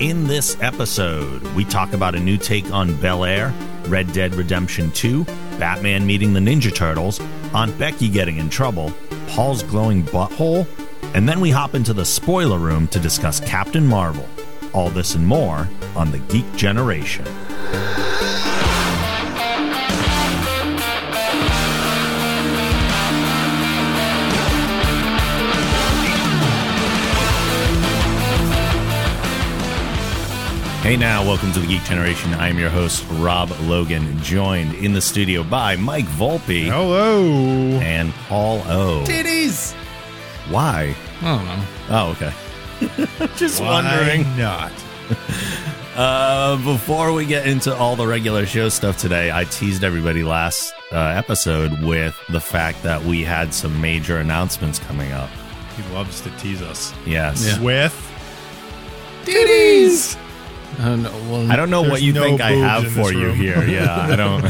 In this episode, we talk about a new take on Bel Air, Red Dead Redemption 2, Batman meeting the Ninja Turtles, Aunt Becky getting in trouble, Paul's glowing butthole, and then we hop into the spoiler room to discuss Captain Marvel. All this and more on the Geek Generation. Hey now, welcome to the Geek Generation. I am your host, Rob Logan, joined in the studio by Mike Volpe Hello. and Paul O. Titties. Why? I don't know. Oh, okay. Just wondering. Not? Uh, before we get into all the regular show stuff today, I teased everybody last uh, episode with the fact that we had some major announcements coming up. He loves to tease us Yes. Yeah. with Titties. I don't know. Well, I don't know what you no think I have for you room. here. Yeah, I don't.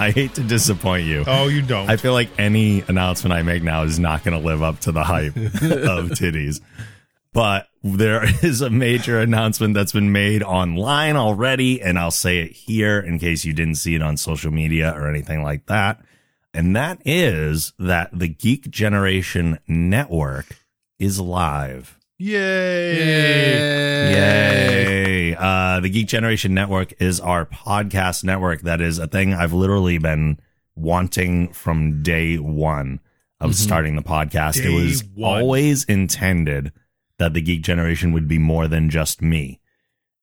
I hate to disappoint you. Oh, you don't. I feel like any announcement I make now is not going to live up to the hype of titties. But there is a major announcement that's been made online already, and I'll say it here in case you didn't see it on social media or anything like that. And that is that the Geek Generation Network is live. Yay. Yay. Uh, the Geek Generation Network is our podcast network. That is a thing I've literally been wanting from day one of starting the podcast. Day it was one. always intended that the Geek Generation would be more than just me.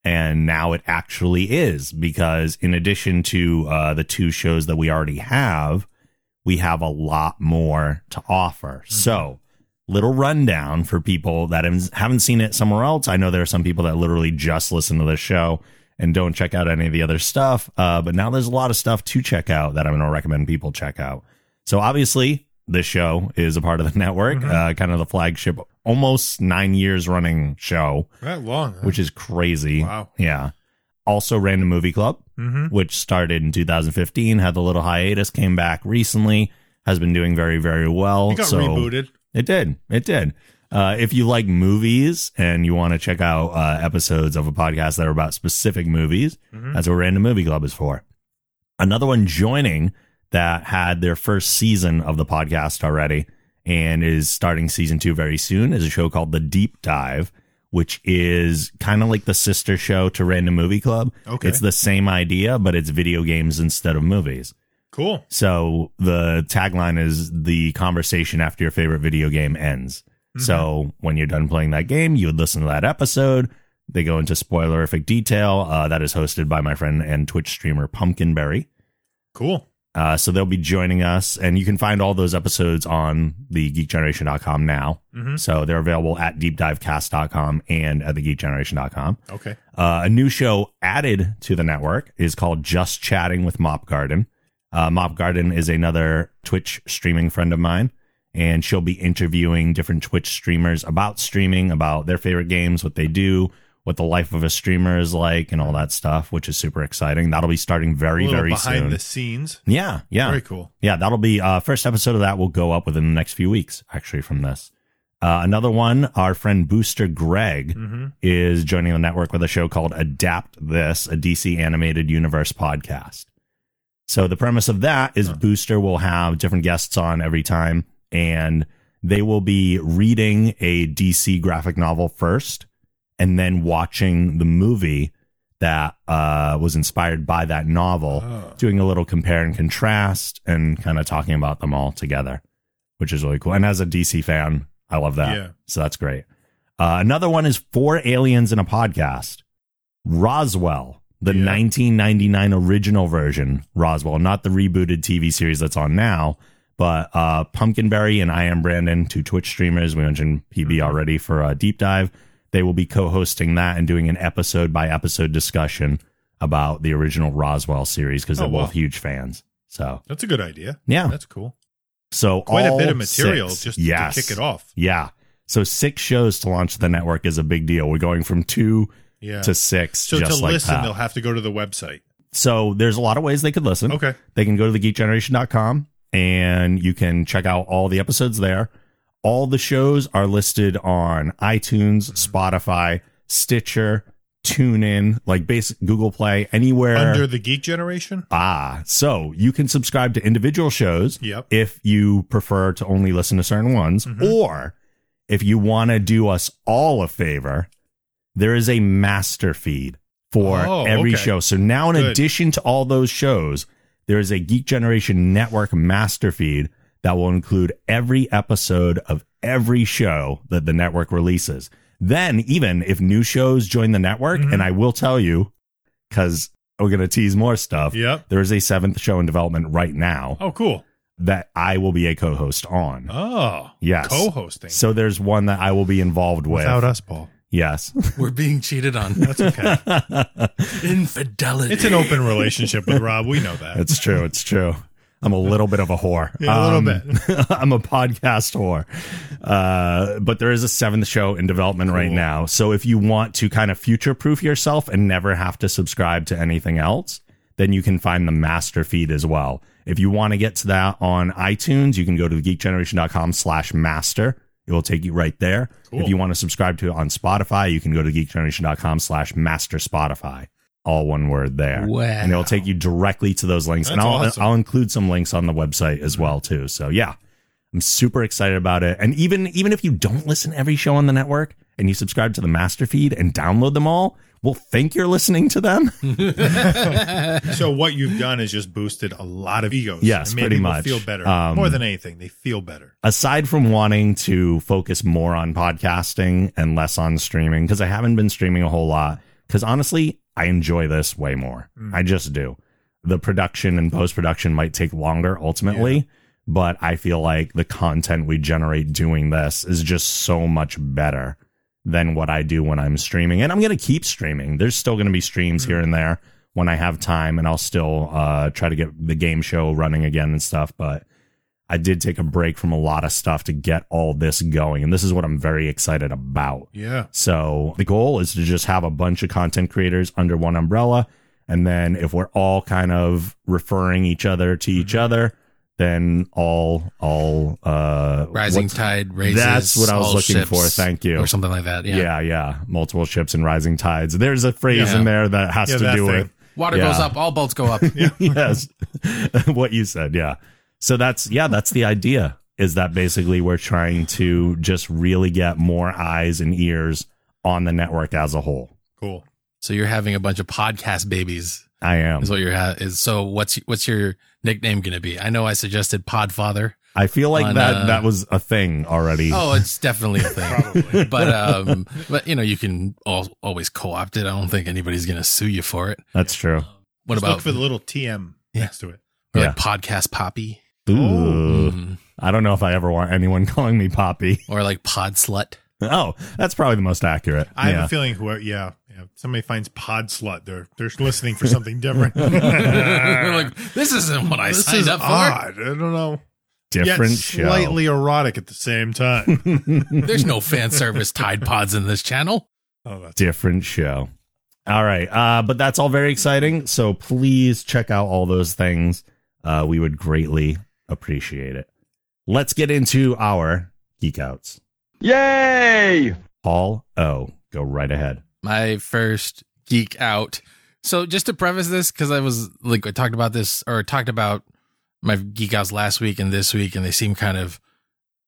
And now it actually is because in addition to uh, the two shows that we already have, we have a lot more to offer. So, little rundown for people that haven't- seen it somewhere else. I know there are some people that literally just listen to this show and don't check out any of the other stuff. Uh, but now there's a lot of stuff to check out that I'm going to recommend people check out. So obviously, this show is a part of the network, uh, kind of the flagship, almost nine years running show, That long. Huh? which is crazy. Wow. Yeah. Also, Random Movie Club, Mhm. which started in 2015, had the little hiatus, came back recently, has been doing very, very well. It got so rebooted. It did. It did. Uh, if you like movies and you want to check out uh, episodes of a podcast that are about specific movies, Mhm. that's what Random Movie Club is for. Another one joining that had their first season of the podcast already and is starting season two very soon is a show called The Deep Dive, which is kind of like the sister show to Random Movie Club. Okay. It's the same idea, but it's video games instead of movies. Cool. So the tagline is the conversation after your favorite video game ends. So when you're done playing that game, you would listen to that episode. They go into spoilerific detail. Uh, that is hosted by my friend and Twitch streamer Pumpkinberry. Cool. Uh, so they'll be joining us, and you can find all those episodes on the geekgeneration.com now. Mhm. So they're available at deepdivecast.com and at thegeekgeneration.com. Okay. Uh, a new show added to the network is called Just Chatting with Mop Garden. Uh, Mop Garden is another Twitch streaming friend of mine, and she'll be interviewing different Twitch streamers about streaming, about their favorite games, what they do, what the life of a streamer is like, and all that stuff, which is super exciting. That'll be starting very, very behind soon. the scenes. Yeah, yeah. Very cool. Yeah, that'll be uh first episode of that will go up within the next few weeks, actually, from this. Uh, another one, our friend Booster Greg Mm-hmm. is joining the network with a show called Adapt This, a DC animated universe podcast. So the premise of that is Booster will have different guests on every time, and they will be reading a DC graphic novel first, and then watching the movie that uh, was inspired by that novel Oh. doing a little compare and contrast and kind of talking about them all together, which is really cool. And as a DC fan, I love that. Yeah. So that's great. Uh, another one is Four Aliens in a Podcast. Roswell, the Yeah. 1999 original version, Roswell, not the rebooted TV series that's on now, but uh, Pumpkinberry and I am Brandon, two Twitch streamers. We mentioned PB already for a deep dive. They will be co hosting that and doing an episode by episode discussion about the original Roswell series because Oh, they're wow. both huge fans. So, That's a good idea. yeah. That's cool. So, Quite a bit of material six- just yes. to kick it off. Yeah. So, six shows to launch the network is a big deal. We're going from two Yeah. to six so just to like listen, that. they'll have to go to the website. So there's a lot of ways they could listen. Okay. They can go to thegeekgeneration.com and you can check out all the episodes there. All the shows are listed on iTunes, Spotify, Stitcher, tune in, like basic Google Play, anywhere. Under the Geek Generation? ah, so you can subscribe to individual shows Yep. if you prefer to only listen to certain ones, or if you want to do us all a favor, there is a master feed for Oh, every okay. show. So now, in Good. addition to all those shows, there is a Geek Generation Network master feed that will include every episode of every show that the network releases. Then, even if new shows join the network, Mm-hmm. and I will tell you, because we're going to tease more stuff. Yep. There is a seventh show in development right now Oh, cool. that I will be a co-host on. Oh, Yes. co-hosting So there's one that I will be involved with. without us, Paul. Yes. We're being cheated on. That's okay. Infidelity. it's an open relationship with Rob. We know that. it's true. It's true. I'm a little bit of a whore. Yeah, a little Um, bit. I'm a podcast whore. Uh, but there is a seventh show in development right now. So if you want to kind of future proof yourself and never have to subscribe to anything else, then you can find the master feed as well. If you want to get to that on iTunes, you can go to geekgeneration.com slash master. It will take you right there. Cool. If you want to subscribe to it on Spotify, you can go to geekgeneration.com slash master Spotify. All one word there. Wow. And it'll take you directly to those links. and I'll, awesome. I'll include some links on the website as well too. So yeah, I'm super excited about it. And even even if you don't listen to every show on the network and you subscribe to the master feed and download them all, we'll think you're listening to them. So what you've done is just boosted a lot of egos. Yes, and made pretty much. Feel better. Um, More than anything, they feel better. Aside from wanting to focus more on podcasting and less on streaming, because I haven't been streaming a whole lot. Because honestly, I enjoy this way more. I just do. The production and post production might take longer ultimately, but I feel like the content we generate doing this is just so much better than what I do when I'm streaming. And I'm going to keep streaming. There's still going to be streams here and there when I have time, and I'll still uh, try to get the game show running again and stuff. But I did take a break from a lot of stuff to get all this going. And this is what I'm very excited about. Yeah. So the goal is to just have a bunch of content creators under one umbrella. And then if we're all kind of referring each other to each other, then all, all, uh, Rising what's- tide raises. That's what I was looking ships, for. Thank you. Or something like that. Yeah. Yeah. yeah, Multiple ships and rising tides. There's a phrase Yeah. in there that has Yeah, to that do thing. with Water Yeah. goes up, all boats go up. yes. what you said. Yeah. So that's, yeah, that's the idea is that basically we're trying to just really get more eyes and ears on the network as a whole. Cool. So you're having a bunch of podcast babies. I am. Is what you're ha- is. So what's what's your nickname going to be? I know I suggested Podfather. I feel like on, that uh, that was a thing already. Oh, it's definitely a thing. But um, but you know, you can al- always co-opt it. I don't think anybody's going to sue you for it. That's true. What Just about look for the little TM Yeah. next to it. or yeah. like podcast Poppy Ooh. Mhm. I don't know if I ever want anyone calling me Poppy. or like Pod Slut? Oh, that's probably the most accurate. I have a feeling whoever, yeah, yeah, somebody finds pod slut. They're they're listening for something different. We're like, this isn't what I this signed is up for. odd. I don't know. Different Yet show. slightly erotic at the same time. There's no fan service Tide Pods in this channel. oh, that's different show. All right. Uh, but that's all very exciting. So please check out all those things. Uh, we would greatly appreciate it. Let's get into our geek outs. Yay! Paul O, go right ahead. My first geek out. So just to preface this, because I was like I talked about this or talked about my geek outs last week and this week, and they seem kind of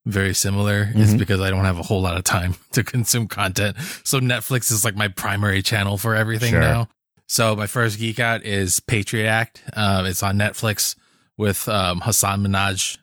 very similar. It's Mhm. because I don't have a whole lot of time to consume content. So Netflix is like my primary channel for everything Sure. now. So my first geek out is Patriot Act. Uh, it's on Netflix with um, Hasan Minhaj.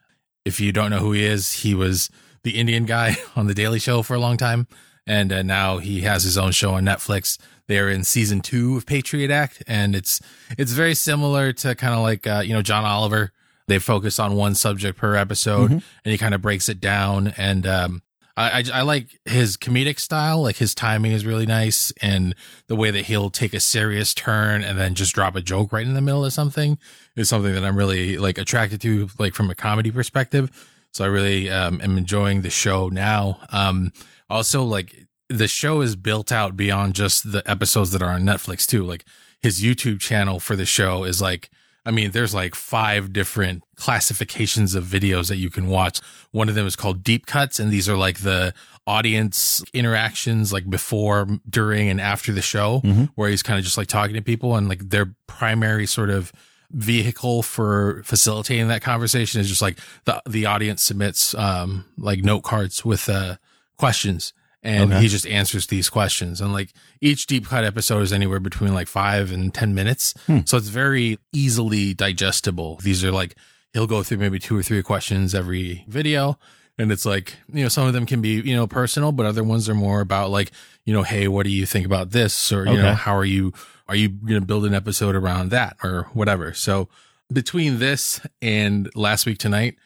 If you don't know who he is, he was the Indian guy on the Daily Show for a long time, and uh, now he has his own show on Netflix. They're in season two of Patriot Act, and it's it's very similar to kind of like uh, you know John Oliver. They focus on one subject per episode, and he kind of breaks it down. And um, I, I I like his comedic style. Like his timing is really nice, and the way that he'll take a serious turn and then just drop a joke right in the middle of something is something that I'm really like attracted to, like from a comedy perspective. So I really um, am enjoying the show now. Um, also, like the show is built out beyond just the episodes that are on Netflix too. Like his YouTube channel for the show is like I mean, there's like five different classifications of videos that you can watch. One of them is called deep cuts, and these are like the audience interactions, like before, during, and after the show, Mhm. where he's kind of just like talking to people, and like their primary sort of vehicle for facilitating that conversation is just like the the audience submits um like note cards with uh questions and Okay. he just answers these questions. And like each deep cut episode is anywhere between like five and ten minutes. Hmm. so it's very easily digestible. These are like he'll go through maybe two or three questions every video. And it's like you know some of them can be you know personal but other ones are more about like you know hey what do you think about this? Or you know how are you are you going to build an episode around that or whatever? So between this and last week tonight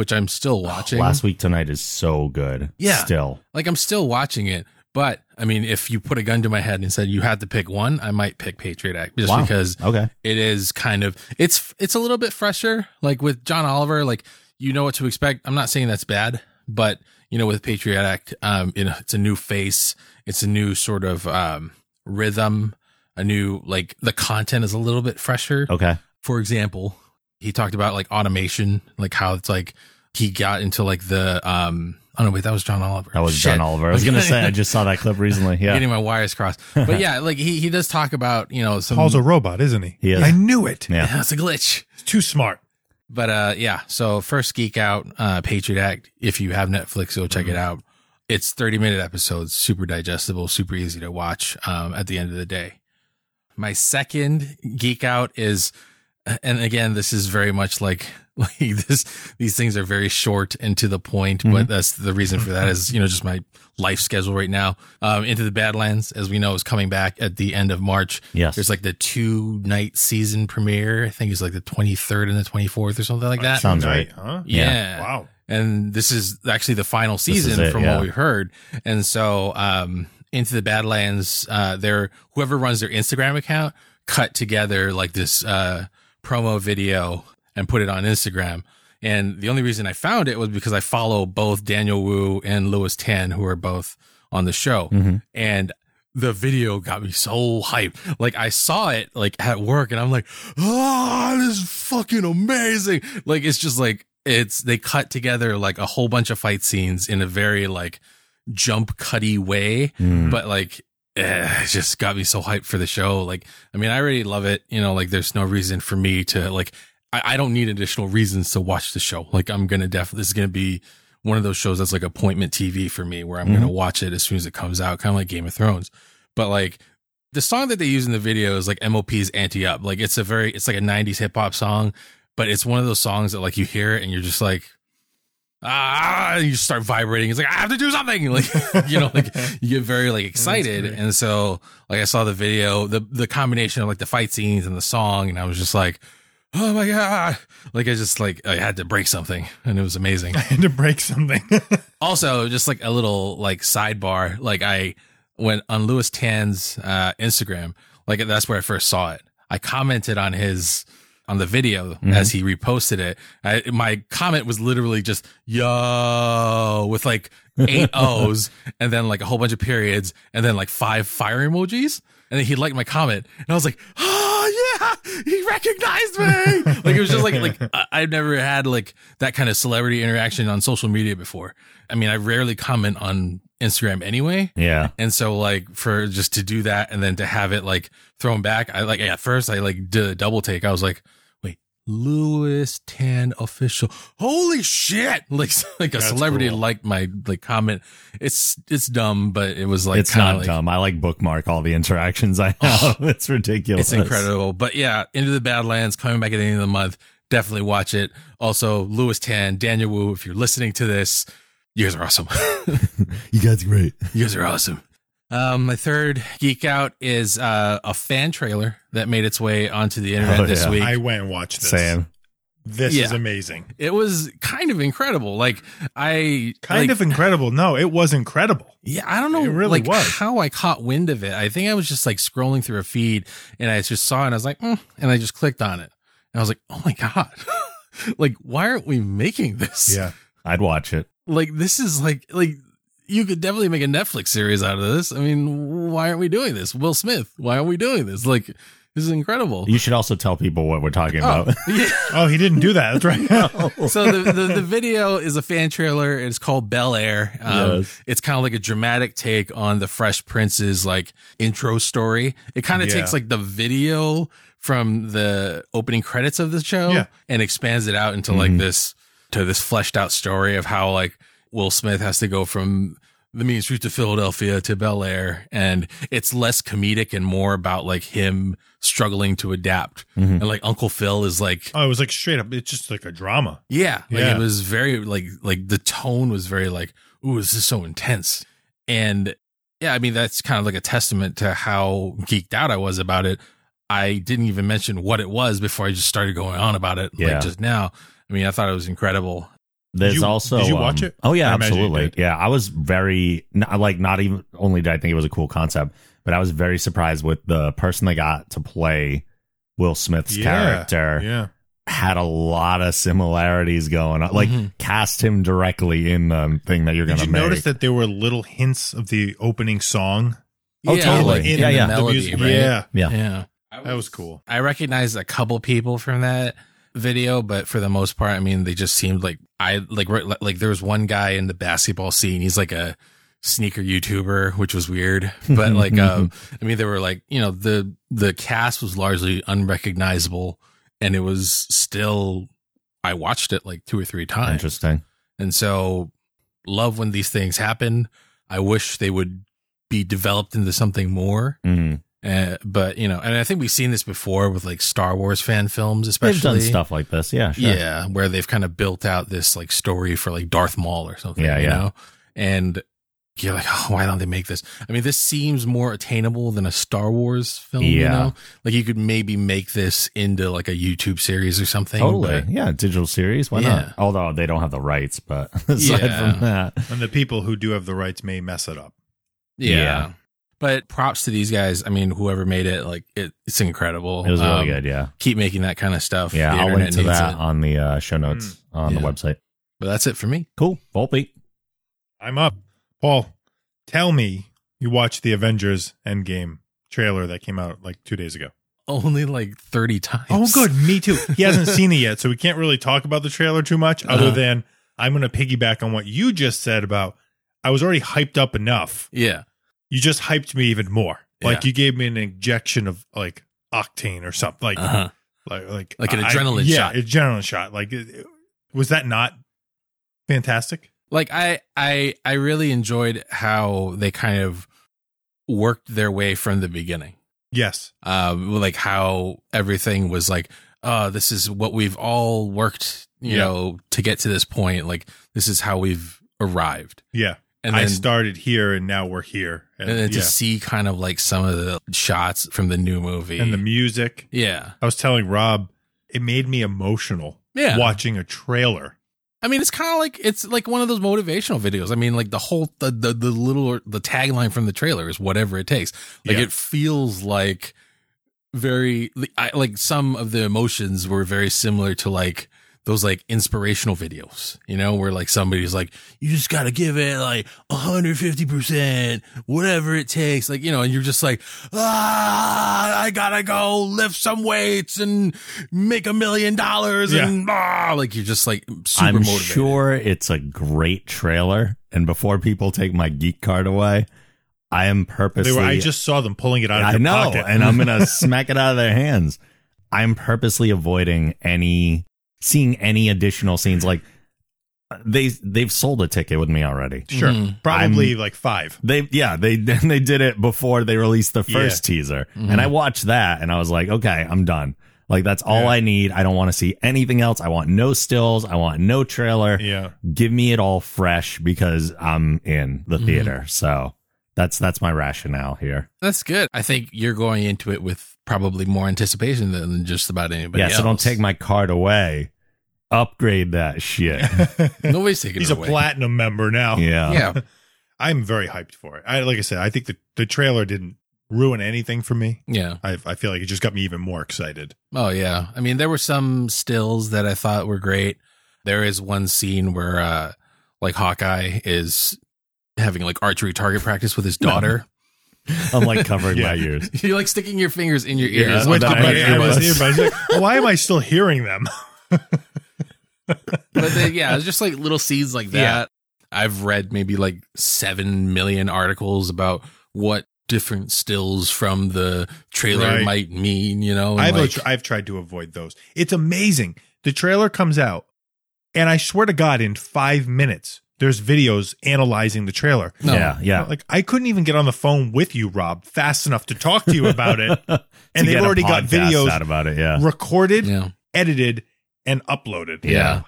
which i'm still watching Last week tonight is so good. Yeah. Still. like I'm still watching it, but I mean, if you put a gun to my head and said you had to pick one, I might pick Patriot Act just Wow. because Okay. it is kind of it's it's a little bit fresher. Like with John Oliver, like you know what to expect. I'm not saying that's bad, but you know with Patriot Act, um, you know it's a new face, it's a new sort of um rhythm, a new like the content is a little bit fresher Okay. for example, he talked about like automation, like how it's like he got into like the um oh no wait that was John Oliver. That was Shit. John Oliver. I was gonna say I just saw that clip recently. Yeah. Getting my wires crossed. But yeah, like he, he does talk about, you know, some Paul's a robot, isn't he? He is. I knew it. Yeah. that's a glitch. He's too smart. But uh yeah, so first geek out, uh Patriot Act. If you have Netflix, go check it out. It's 30 minute episodes, super digestible, super easy to watch um at the end of the day. My second geek out is and again, this is very much like like this these things are very short and to the point, but that's the reason for that is, you know, just my life schedule right now. Um Into the Badlands, as we know, is coming back at the end of March. Yes. There's like the two night season premiere. I think it's like the 23rd and the 24th or something like that. Sounds Night, right. huh? yeah. Wow. And this is actually the final season it, from yeah. what we heard. And so, um, into the Badlands, uh, their, whoever runs their Instagram account cut together like this, uh, promo video and put it on Instagram. And the only reason I found it was because I follow both Daniel Wu and Lewis Tan, who are both on the show. Mhm. And the video got me so hyped. Like I saw it like at work and I'm like, ah, this is fucking amazing. Like it's just like it's they cut together like a whole bunch of fight scenes in a very like jump cutty way, Mm. but like eh, it just got me so hyped for the show. Like, I mean, I already love it. You know, like there's no reason for me to like I, I don't need additional reasons to watch the show. Like I'm gonna definitely this is gonna be one of those shows that's like appointment TV for me where I'm gonna watch it as soon as it comes out, kind of like Game of Thrones. But like the song that they use in the video is like MOP's Ante Up. Like it's a very it's like a 90s hip hop song, but it's one of those songs that like you hear it and you're just like ah and you start vibrating. It's like I have to do something. Like you know, like you get very like excited. And so like I saw the video, the the combination of like the fight scenes and the song, and I was just like, oh my god. Like I just like I had to break something and it was amazing. I had to break something. Also, just like a little like sidebar, like I went on Lewis Tan's uh, Instagram, like that's where I first saw it. I commented on his on the video mm-hmm. as he reposted it. I, my comment was literally just "yo" with like eight O's and then like a whole bunch of periods and then like five fire emojis. And then he liked my comment, and I was like, "Oh yeah, he recognized me!" like it was just like like I- I've never had like that kind of celebrity interaction on social media before. I mean, I rarely comment on Instagram anyway, Yeah. and so like for just to do that and then to have it like thrown back, I like at first I like did a double take. I was like, Lewis Tan official. Holy shit. Like like a That's celebrity cool. liked my like comment. It's it's dumb, but it was like it's not like, dumb. I like bookmark all the interactions I have. it's ridiculous. It's incredible. But yeah, Into the Badlands coming back at the end of the month. Definitely watch it. Also, Lewis Tan, Daniel Wu, if you're listening to this, you guys are awesome. You guys are great. You guys are awesome. Um, my third geek out is uh, a fan trailer that made its way onto the internet Oh, this yeah. week. I went and watched this. Same. This Yeah. is amazing. it was kind of incredible. Like I Kind like, of incredible. No, it was incredible. Yeah, I don't know It really like was. how I caught wind of it. I think I was just like scrolling through a feed and I just saw it and I was like, mm, and I just clicked on it. And I was like, oh my God. like, why aren't we making this? Yeah. I'd watch it. Like, this is like, like, you could definitely make a Netflix series out of this. I mean, why aren't we doing this? Will Smith, why aren't we doing this? Like, This is incredible. You should also tell people what we're talking Oh, about. yeah. Oh, he didn't do that. That's right. so the, the the video is a fan trailer. It's called Bel Air. Um, Yes. It's kind of like a dramatic take on the Fresh Prince's like intro story. It kind of Yeah. takes like the video from the opening credits of the show Yeah. and expands it out into like this to this fleshed out story of how like Will Smith has to go from the mean streets of Philadelphia to Bel Air, and it's less comedic and more about like him struggling to adapt. Mm-hmm. And like Uncle Phil is like oh, it was like straight up. It's just like a drama. yeah, like Yeah. it was very like like the tone was very like, ooh, this is so intense. And yeah, I mean that's kind of like a testament to how geeked out I was about it. I didn't even mention what it was before I just started going on about it Yeah. like just now. I mean, I thought it was incredible. There's you- also did you watch um, it? Oh yeah, I absolutely. Yeah, I was very not, like not even only did I think it was a cool concept, but I was very surprised with the person they got to play Will Smith's Yeah. character Yeah. had a lot of similarities going on. Like Mhm. cast him directly in the thing that you're going to you make. notice that there were little hints of the opening song? Oh, totally. like in Yeah, the yeah. The melody, music- right? yeah. yeah. yeah. That was cool. I recognized a couple people from that video, but for the most part, I mean, they just seemed like I like right- like there was one guy in the basketball scene. He's like a sneaker YouTuber, which was weird. But like, um, I mean, they were like, you know, the the cast was largely unrecognizable, and it was still. I watched it like two or three times, Interesting. and so love when these things happen. I wish they would be developed into something more. Mhm. Uh, but you know, and I think we've seen this before with like Star Wars fan films, especially. They've done stuff like this. Yeah, sure. Yeah, where they've kind of built out this like story for like Darth Maul or something. Yeah, you yeah. know, and you're like, oh, why don't they make this? I mean, this seems more attainable than a Star Wars film. You Yeah. know, like you could maybe make this into like a YouTube series or something. Totally. but- Yeah, digital series. Why Yeah. not? Although they don't have the rights, but aside Yeah. from that, And the people who do have the rights may mess it up. yeah. Yeah. But props to these guys. I mean, whoever made it, like it, it's incredible. it was really Um, good. Yeah. Keep making that kind of stuff. Yeah, The I'll link to that it. on the uh, show notes on the website. But that's it for me. Cool. Volpe. I'm up. Paul, tell me you watched the Avengers Endgame trailer that came out like two days ago. Only like 30 times. Oh, good. Me too. He hasn't seen it yet, so we can't really talk about the trailer too much, other Uh-huh. than I'm going to piggyback on what you just said about I was already hyped up enough. Yeah. You just hyped me even more. Like Yeah. you gave me an injection of like octane or something. Like, Uh-huh. like, like, Like an I- adrenaline yeah, shot. adrenaline shot. Like, was that not fantastic? Like I I I really enjoyed how they kind of worked their way from the beginning. Yes. Um like how everything was like, uh this is what we've all worked, you Yeah. know, to get to this point. Like this is how we've arrived. Yeah. And I started here and now we're here. And, and then to yeah. see kind of like some of the shots from the new movie. and the music. yeah. I was telling Rob, it made me emotional Yeah. watching a trailer. I mean, it's kind of like it's like one of those motivational videos. I mean, like the whole the the, the little the tagline from the trailer is whatever it takes. Like Yeah. it feels like very I, like some of the emotions were very similar to like those like inspirational videos, you know, where like somebody's like, you just got to give it like 150%, whatever it takes. Like, you know, and you're just like, ah, I gotta go lift some weights and make a million dollars. And ah, like, you're just like super I'm motivated. sure it's a great trailer. And before people take my geek card away, I am They purposely. were, I just saw them pulling it out of I their know, pocket. and I'm gonna smack it out of their hands. I'm purposely avoiding any seeing any additional scenes. Like they they've sold a ticket with me already. sure. Mhm. Probably like five. They yeah they they did it before they released the first teaser, and I watched that and I was like, okay, I'm done. Like that's all Yeah. I need. I don't want to see anything else. I want no stills. I want no trailer. Yeah. Give me it all fresh because I'm in the Mhm. theater. So that's that's my rationale here. That's good. I think you're going into it with probably more anticipation than just about anybody yeah, else. so don't take my card away. Upgrade that shit. Nobody's taking He's it a away. platinum member now. Yeah. Yeah. I'm very hyped for it. I like I said, I think the, the trailer didn't ruin anything for me. Yeah. I I feel like it just got me even more excited. Oh yeah. I mean, there were some stills that I thought were great. There is one scene where uh like Hawkeye is having like archery target practice with his daughter. I'm like covering Yeah. my ears. You're like sticking your fingers in your Yeah, ears. with on the top of bud- your I was earbuds. earbuds. Like, why am I still hearing them? but then, yeah, it's just like little seeds like that. Yeah. I've read maybe like seven million articles about what different stills from the trailer Right. might mean. You know, I've like, I've tried to avoid those. It's amazing. The trailer comes out, and I swear to God, in five minutes, there's videos analyzing the trailer. no, Yeah, yeah. Like I couldn't even get on the phone with you, Rob, fast enough to talk to you about it. And they've already got videos out about it. Yeah, recorded, yeah, edited, and uploaded. yeah.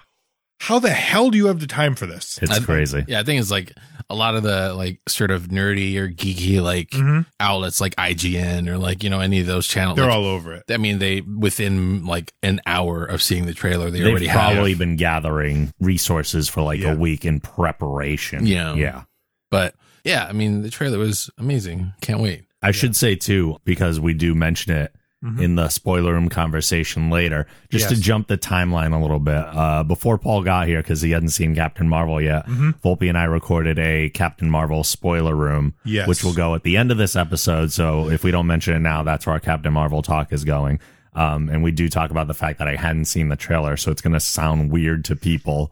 How the hell do you have the time for this? it's I- crazy. Yeah, I think it's like a lot of the like sort of nerdy or geeky like Mhm. outlets like IGN or like, you know, any of those channels. They're like, all over it. I mean, they within like an hour of seeing the trailer, they They've already have. probably been gathering resources for like Yeah. a week in preparation. Yeah. yeah. But yeah, I mean, the trailer was amazing. Can't wait. I should say too, because we do mention it Mhm. in the spoiler room conversation later, just to jump the timeline a little bit. Uh, before Paul got here, because he hadn't seen Captain Marvel yet, Mhm. Volpe and I recorded a Captain Marvel spoiler room, Yes. which will go at the end of this episode. So if we don't mention it now, that's where our Captain Marvel talk is going. Um, and we do talk about the fact that I hadn't seen the trailer, so it's going to sound weird to people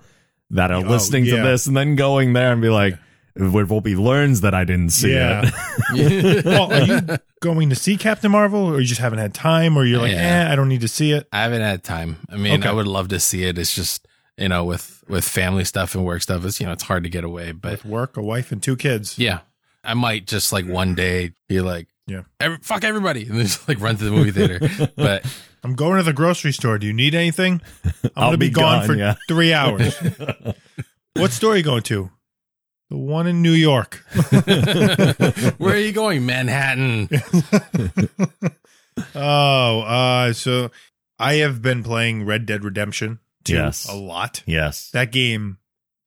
that are Oh, listening yeah. to this and then going there and be like, where Volpe learns that I didn't see Yeah. it. Paul, are you going to see Captain Marvel, or you just haven't had time, or you're like, Yeah. eh, I don't need to see it? I haven't had time. I mean, Okay. I would love to see it. It's just, you know, with with family stuff and work stuff, it's you know, it's hard to get away. But With work, a wife, and two kids. yeah, I might just like one day be like, Yeah. every, fuck everybody, and then just like run to the movie theater. But I'm going to the grocery store. Do you need anything? I'm I'll going to be, be gone, gone, for yeah. three hours. what store are you going to? The one in New York. where are you going, Manhattan? Oh, uh, so I have been playing Red Dead Redemption 2 Yes. a lot. yes. That game.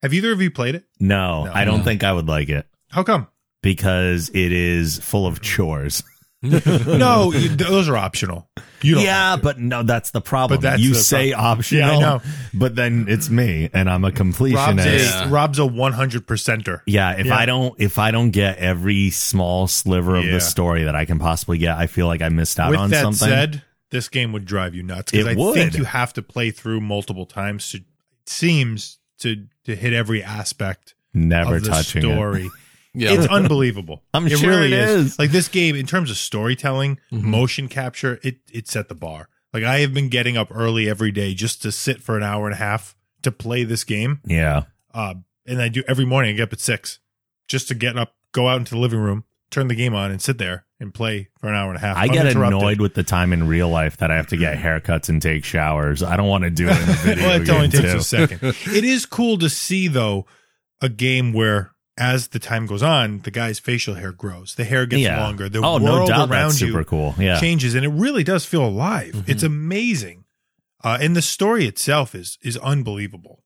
Have either of you played it? No, No. I don't No. think I would like it How come? because it is full of chores. No, you- those are optional. You don't. yeah, but no, that's the problem. But that's you the say problem. optional, Yeah, I know. but then it's me and I'm a Rob's completionist. Yeah. Rob's a 100 percenter. Yeah, if Yeah. I don't if I don't get every small sliver of Yeah. the story that I can possibly get, I feel like I missed out With on that something. said, this game would drive you nuts because It I would. think you have to play through multiple times. To, it seems to to hit every aspect Never of the touching story. Yeah, It's unbelievable. I'm sure it is. Like this game, in terms of storytelling, Mhm. motion capture, it it set the bar. Like I have been getting up early every day just to sit for an hour and a half to play this game. Yeah. Uh, and I do every morning. I get up at six just to get up, go out into the living room, turn the game on, and sit there and play for an hour and a half. I get uninterrupted. annoyed with the time in real life that I have to get haircuts and take showers. I don't want to do it in a video well, it only takes too. a second. It is cool to see though a game where as the time goes on, the guy's facial hair grows, the hair gets Yeah. longer, the oh, world no around super you cool. Yeah. changes, and it really does feel alive. Mhm. It's amazing, uh, and the story itself is is unbelievable,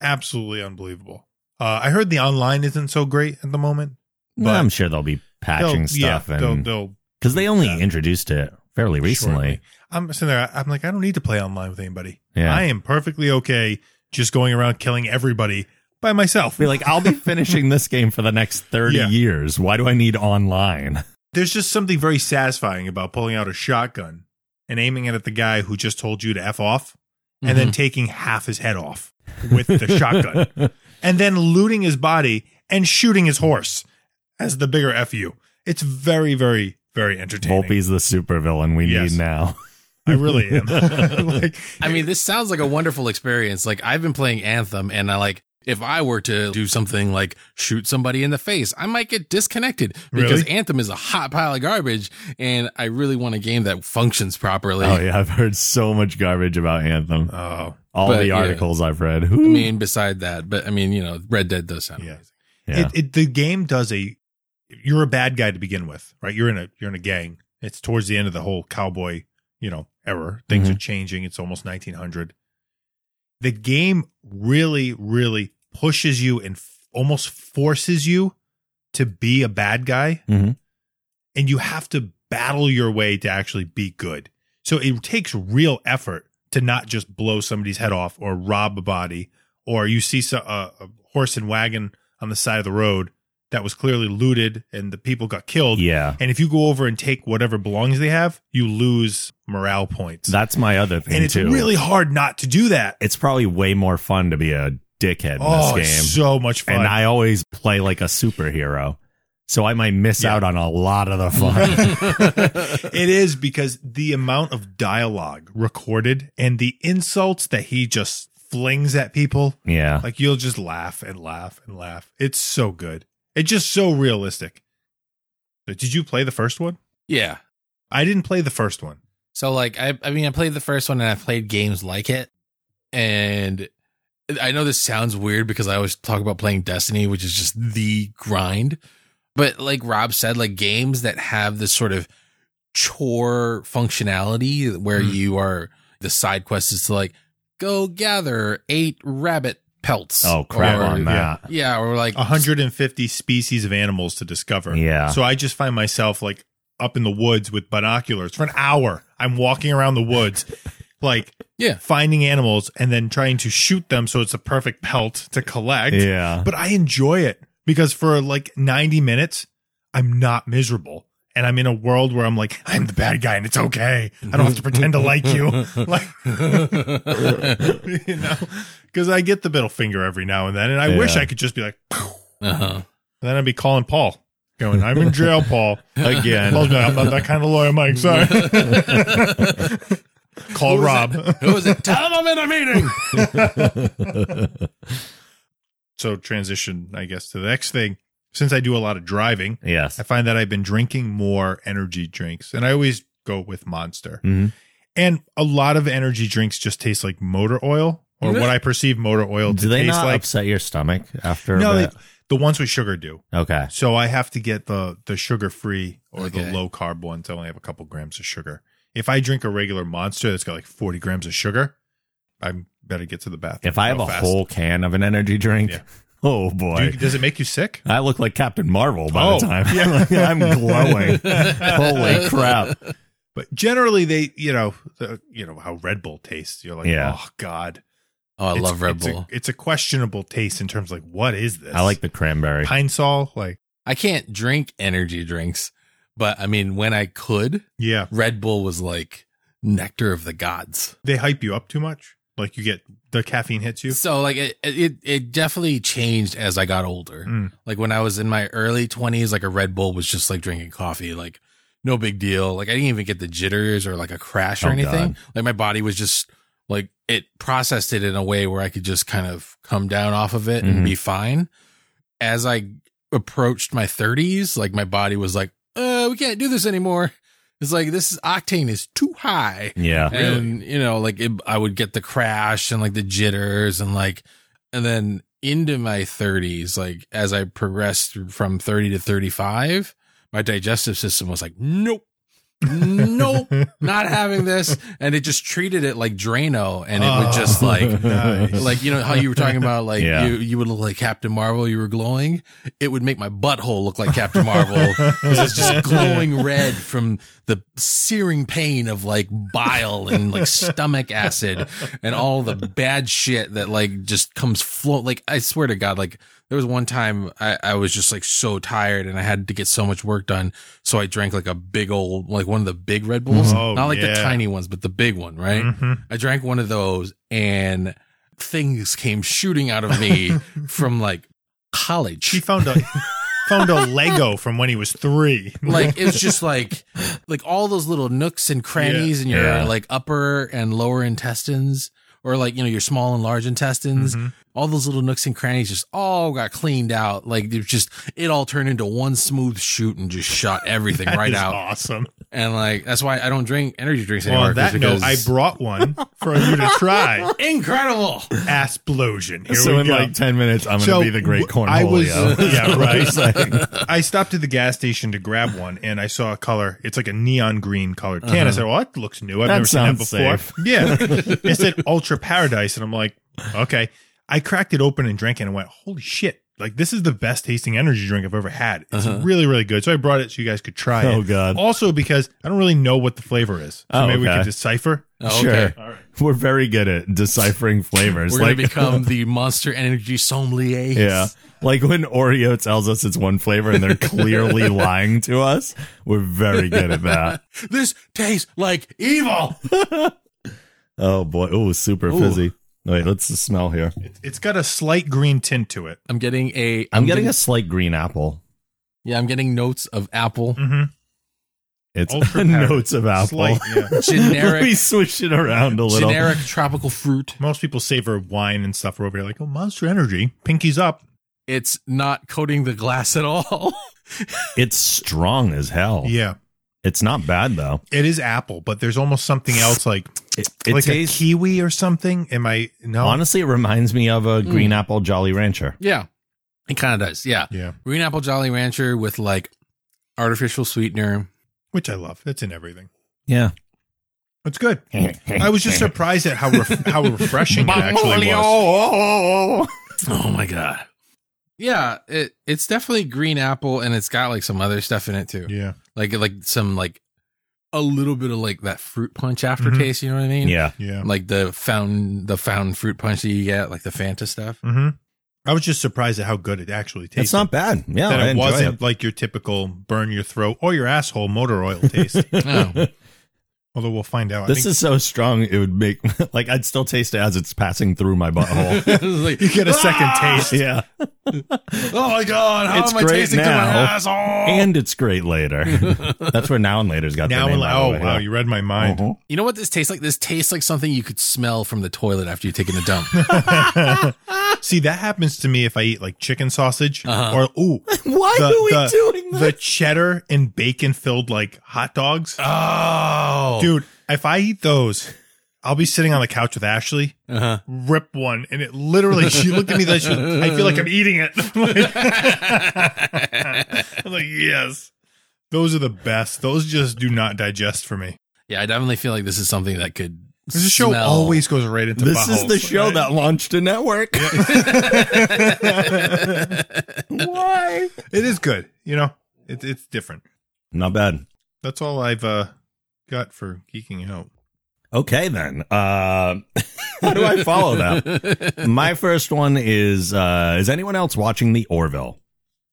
absolutely unbelievable. Uh, I heard the online isn't so great at the moment. Well, but I'm sure they'll be patching they'll- yeah, stuff they'll, and they'll because they only Yeah. introduced it fairly recently. shortly. I'm sitting there. I'm like, I don't need to play online with anybody. Yeah. I am perfectly okay just going around killing everybody by myself. Be like, I'll be finishing this game for the next 30 Yeah. years. Why do I need online? There's just something very satisfying about pulling out a shotgun and aiming it at the guy who just told you to f off, and then mm-hmm. taking half his head off with the shotgun, and then looting his body and shooting his horse as the bigger fu. It's very, very, very entertaining. Volpe's the supervillain we Yes. need now. I really am. like, I mean, this sounds like a wonderful experience. Like I've been playing Anthem, and I like if I were to do something like shoot somebody in the face, I might get disconnected because Really? Anthem is a hot pile of garbage, and I really want a game that functions properly. Oh yeah, I've heard so much garbage about Anthem. oh, All But, the yeah. articles I've read. I mean, beside that, but I mean, you know, Red Dead does sound Yeah. amazing. yeah. it, it the game does a you're a bad guy to begin with right you're in a you're in a gang it's towards the end of the whole cowboy you know era things Mhm. are changing it's almost 1900 the game really really pushes you and f- almost forces you to be a bad guy Mhm. and you have to battle your way to actually be good so it takes real effort to not just blow somebody's head off or rob a body or you see so, uh, a horse and wagon on the side of the road that was clearly looted and the people got killed. Yeah. And if you go over and take whatever belongings they have, you lose morale points. That's my other thing and it's too. really hard not to do that. it's probably way more fun to be a dickhead Oh, in this oh, it's game. so much fun. and I always play like a superhero. So I might miss Yeah. out on a lot of the fun. it is because the amount of dialogue recorded and the insults that he just flings at people, yeah. like you'll just laugh and laugh and laugh. It's so good. It's just so realistic. But Did you play the first one? Yeah. I didn't play the first one. So like I I mean I played the first one and I've played games like it. And I know this sounds weird because I always talk about playing Destiny, which is just the grind. But like Rob said, like games that have this sort of chore functionality where Mm. you are the side quest is to like go gather eight rabbit pelts. Oh crap Or- on that. Yeah, or like 150 species of animals to discover. Yeah. So I just find myself like up in the woods with binoculars for an hour. I'm walking around the woods, like Yeah. finding animals and then trying to shoot them so it's a perfect pelt to collect. Yeah. But I enjoy it because for like 90 minutes, I'm not miserable. And I'm in a world where I'm like, I'm the bad guy and it's okay. I don't have to pretend to like you. Like, you know, because I get the middle finger every now and then. And I wish I could just be like, uh-huh. then I'd be calling Paul, going, I'm in jail, Paul. Again. Paul's like, I'm not that kind of lawyer, Mike. Sorry. Call Rob. Who is it? Tell him I'm in a meeting. So transition, I guess, to the next thing. Since I do a lot of driving, yes. I find that I've been drinking more energy drinks, and I always go with Monster. Mhm. And a lot of energy drinks just taste like motor oil, or what I perceive motor oil to Do they taste not like. upset your stomach after no, a they, bit? the ones with sugar do. okay. So I have to get the the sugar free or Okay. the low carb ones. I only have a couple grams of sugar. If I drink a regular Monster that's got like forty grams of sugar, I better get to the bathroom. If I have a fast. whole can of an energy drink, Yeah. Oh Do boy. you- does it make you sick? I look like Captain Marvel by Oh, the time. yeah. I'm glowing. Holy crap. But generally, they you know the, you know how Red Bull tastes. You're like, Yeah. oh god, Oh, I It's- love Red it's a- Bull. it's a questionable taste in terms of like what is this? I like the cranberry. Pine Sol. Like I can't drink energy drinks, but I mean, when I could, yeah, Red Bull was like nectar of the gods. they hype you up too much. Like you get the caffeine hits you. So like it, it, it definitely changed as I got older. Mm. Like when I was in my early twenties, like a Red Bull was just like drinking coffee, like no big deal. Like I didn't even get the jitters or like a crash or Oh, anything. God. Like my body was just like it processed it in a way where I could just kind of come down off of it Mhm. and be fine. As I approached my thirties, like my body was like, uh, we can't do this anymore. It's like this is octane is too high. yeah. And you know, like it, I would get the crash and like the jitters and like, and then into my 30s, like as I progressed from 30 to 35, my digestive system was like, nope, nope, not having this. And it just treated it like Drano, and it would just Oh, like. nice. Like you know how you were talking about like Yeah. you you would look like Captain Marvel you were glowing it would make my butthole look like Captain Marvel because it's just glowing red from the searing pain of like bile and like stomach acid and all the bad shit that like just comes flow. Like I swear to God, like there was one time I, I was just like so tired and I had to get so much work done, so I drank like a big old like one of the big Red Bulls, Oh, not like the tiny ones, but the big one, right? Mhm. I drank one of those and things came shooting out of me from like college. She found a found a Lego from when he was three. like it was just like like all those little nooks and crannies in your Yeah. like upper and lower intestines or like you know your small and large intestines Mhm. all those little nooks and crannies just all got cleaned out like it just it all turned into one smooth shoot and just shot everything right out Awesome. And like that's why i don't drink energy drinks Well, anymore on that note, I brought one for you to try. incredible Asplosion. Here so we in go. like 10 minutes, I'm going to be the great w- I was- yeah, right. I stopped at the gas station to grab one, and I saw a color. It's like a neon green colored can. I uh-huh. said, "Well, that looks new. I've That never seen that before." safe. Yeah, it said Ultra Paradise, and I'm like, "Okay." I cracked it open and drank it, and went, "Holy shit!" Like this is the best tasting energy drink I've ever had. It's Uh-huh. really, really good. So I brought it so you guys could try Oh, it. Oh god. Also because I don't really know what the flavor is. So Oh, maybe we okay. could decipher. Oh, Sure. okay. All right. We're very good at deciphering flavors. We're like, gonna become the Monster Energy sommeliers. yeah. Like when Oreo tells us it's one flavor and they're clearly lying to us, we're very good at that. This tastes like evil. Oh boy. Oh, super Ooh. fizzy. Wait, let's smell here. It, it's got a slight green tint to it. I'm getting a. I'm getting a slight green apple. Yeah, I'm getting notes of apple. Mm-hmm. It's Ultra notes of apple. Slight, yeah. Generic, we switch it around a little. generic tropical fruit. Most people savor wine and stuff. We're over here like, oh, Monster Energy, pinkies up. It's not coating the glass at all. It's strong as hell. Yeah, It's not bad though. it is apple, but there's almost something else like It, it like tastes a kiwi or something. Am I no? honestly. It reminds me of a hmm. green apple Jolly Rancher. yeah, it kind of does. Yeah, Yeah, green apple Jolly Rancher with like artificial sweetener. which I love. It's in everything. Yeah. It's good. I was just surprised at how ref- how refreshing it actually was. Oh my god. Yeah, it it's definitely green apple, and it's got like some other stuff in it too. Yeah, Like like some like a little bit of like that fruit punch Mm-hmm. aftertaste. You know what I mean? Yeah. yeah. Like the found the found fruit punch that you get, like the Fanta stuff. Mm-hmm. I was just surprised at how good it actually tastes. It's not bad. Yeah, that I it wasn't it. like your typical burn your throat or your asshole motor oil taste. Oh. Although we'll find out. I This think is so strong. It would make like I'd still taste it as it's passing through my butthole. Like, you get a second "Ah!" taste. yeah, Oh my god! How It's am I great tasting to my now. asshole? and it's great later. That's where now and later's got Now the and name oh out of it, wow, you read my mind. Mhm. you know what this tastes like? This tastes like something you could smell from the toilet after you've taken a dump. See, that happens to me if I eat like chicken sausage Uh-huh. or ooh, Why the, are we the, doing the cheddar and bacon filled like hot dogs. oh, Dude, if I eat those, I'll be sitting on the couch with Ashley, Uh-huh. rip one, and it literally she looked at me like she, I feel like I'm eating it. I'm like, yes. Those are the best. Those just do not digest for me. Yeah, I definitely feel like this is something that could. This show always goes right into This is the show right? that launched a network. Why? It is good. You know, it, it's different. Not bad. That's all I've uh, got for geeking out. Okay then. Uh, how do I follow that? My first one is: uh, Is anyone else watching the Orville?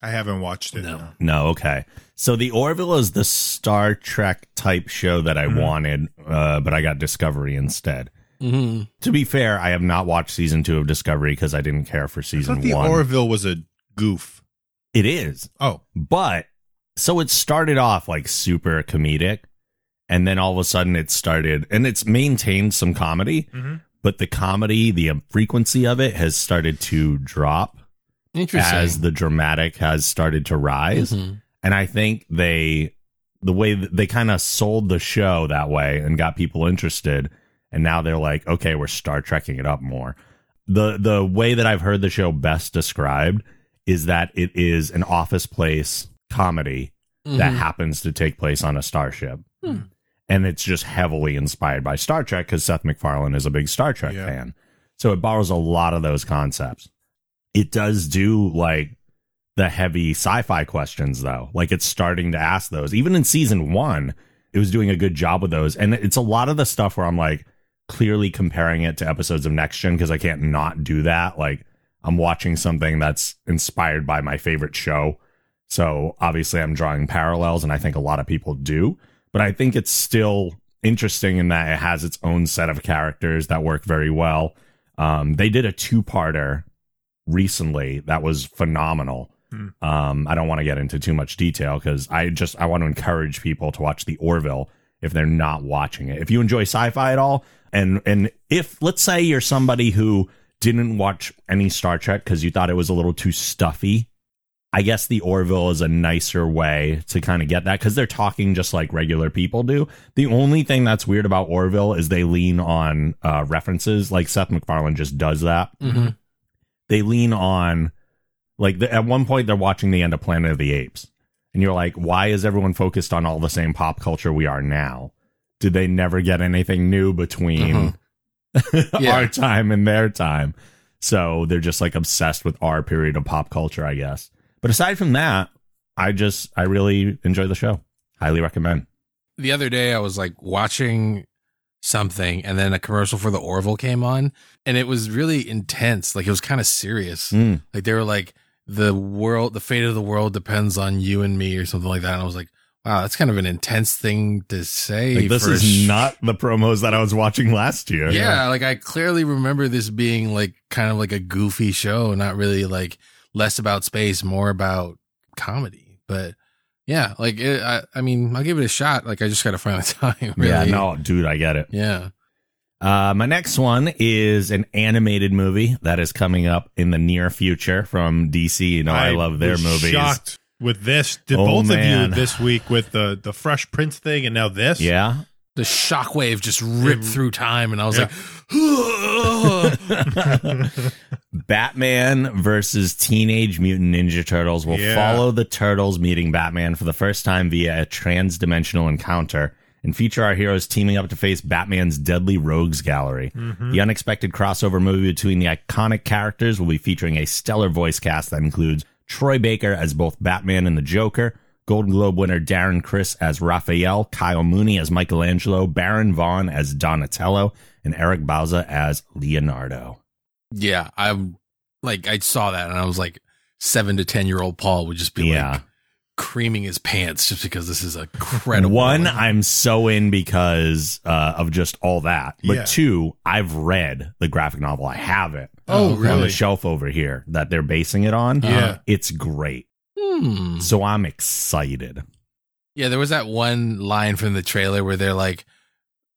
I haven't watched it. No. no. No, okay. So the Orville is the Star Trek type show that I Mhm. wanted, uh, but I got Discovery instead. hmm To be fair, I have not watched season two of Discovery because I didn't care for season thought the one. Orville was a goof. it is, Oh, but so it started off like super comedic, and then all of a sudden it started, and it's maintained some comedy, Mhm. but the comedy, the frequency of it has started to drop Interesting. as the dramatic has started to rise. Mhm. And I think they, the way that they kind of sold the show that way and got people interested. And now they're like, okay, we're Star Trekking it up more. The, the way that I've heard the show best described is that it is an office place comedy that Mhm. happens to take place on a starship. Hmm. And it's just heavily inspired by Star Trek because Seth MacFarlane is a big Star Trek Yeah. fan. So it borrows a lot of those concepts. It does do like the heavy sci-fi questions though. Like it's starting to ask those. Even in season 1, it was doing a good job with those. And it's a lot of the stuff where I'm like clearly comparing it to episodes of Next Gen because I can't not do that. Like I'm watching something that's inspired by my favorite show. So obviously I'm drawing parallels and I think a lot of people do, but I think it's still interesting in that it has its own set of characters that work very well. Um, they did a two-parter recently that was phenomenal. Hmm. Um, I don't want to get into too much detail because I just I want to encourage people to watch the Orville if they're not watching it. If you enjoy sci-fi at all, and and if let's say you're somebody who didn't watch any Star Trek because you thought it was a little too stuffy, I guess the Orville is a nicer way to kind of get that because they're talking just like regular people do. The only thing that's weird about Orville is they lean on uh, references, like Seth MacFarlane just does that. Mhm. They lean on, like, the, at one point they're watching the end of Planet of the Apes, and you're like, why is everyone focused on all the same pop culture we are now? Did they never get anything new between Yeah. our time and their time? So they're just like obsessed with our period of pop culture, I guess. But aside from that, I just I really enjoy the show. Highly recommend. The other day I was like watching something and then a commercial for the Orville came on and it was really intense. Like it was kind of serious. Mm. Like they were like the world, the fate of the world depends on you and me or something like that. And I was like, wow, that's kind of an intense thing to say. Like, this is sh- not the promos that I was watching last year. Yeah, like I clearly remember this being like kind of like a goofy show, not really like less about space, more about comedy. But yeah, like it, I, I mean, I'll give it a shot. Like I just got to find the time. Really. Yeah, no, dude, I get it. Yeah. Uh, my next one is an animated movie that is coming up in the near future from DC. You know, I, love their was movies. Shocked with this. Did Oh, both man. of you this week with the the Fresh Prince thing and now this? Yeah. The shockwave just ripped Yeah. through time, and I was Yeah. like, Batman versus Teenage Mutant Ninja Turtles will Yeah. follow the Turtles meeting Batman for the first time via a trans-dimensional encounter and feature our heroes teaming up to face Batman's deadly rogues gallery. Mm-hmm. The unexpected crossover movie between the iconic characters will be featuring a stellar voice cast that includes Troy Baker as both Batman and the Joker, Golden Globe winner Darren Criss as Raphael, Kyle Mooney as Michelangelo, Baron Vaughn as Donatello, and Eric Bauza as Leonardo. yeah, I'm like, I saw that, and I was like, seven to ten year old Paul would just be Yeah. like creaming his pants just because this is a credible One, I'm so in because uh, of just all that. But Yeah. two, I've read the graphic novel. I have it Oh, Oh, on the shelf over here that they're basing it on. Yeah. It's great. Hmm. So I'm excited. Yeah, there was that one line from the trailer where they're like,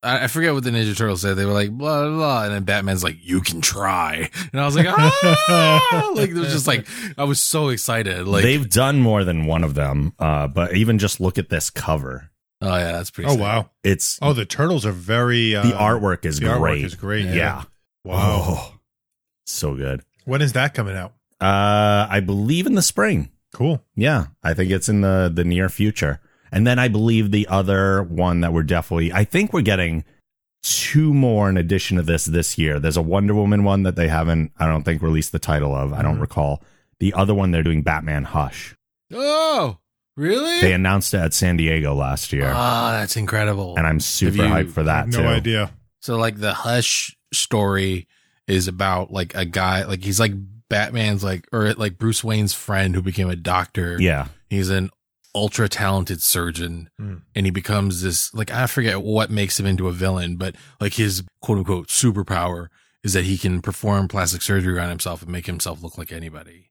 I, I forget what the Ninja Turtles said. They were like, blah, blah, blah. And then Batman's like, you can try. And I was like, ah! like, it was just like, I was so excited. Like, They've done more than one of them, uh, but even just look at this cover. oh, yeah, that's pretty Oh sick. wow. It's Oh, the turtles are very. Uh, the artwork is the great. artwork is great. Yeah. Wow. Oh, so good. When is that coming out? Uh, I believe in the spring. Cool. Yeah, I think it's in the the near future. And then I believe the other one that we're definitely I think we're getting two more in addition to this this year. There's a Wonder Woman one that they haven't I don't think released the title of. I don't Mhm. recall. The other one they're doing Batman Hush. Oh, really? They announced it at San Diego last year. Ah, that's incredible. and I'm super you- hyped for that have too. no idea. So like the Hush story is about like a guy, like he's like Batman's like, or like Bruce Wayne's friend who became a doctor. Yeah. He's an ultra talented surgeon Mm. and he becomes this, like, I forget what makes him into a villain, but like his quote unquote superpower is that he can perform plastic surgery on himself and make himself look like anybody.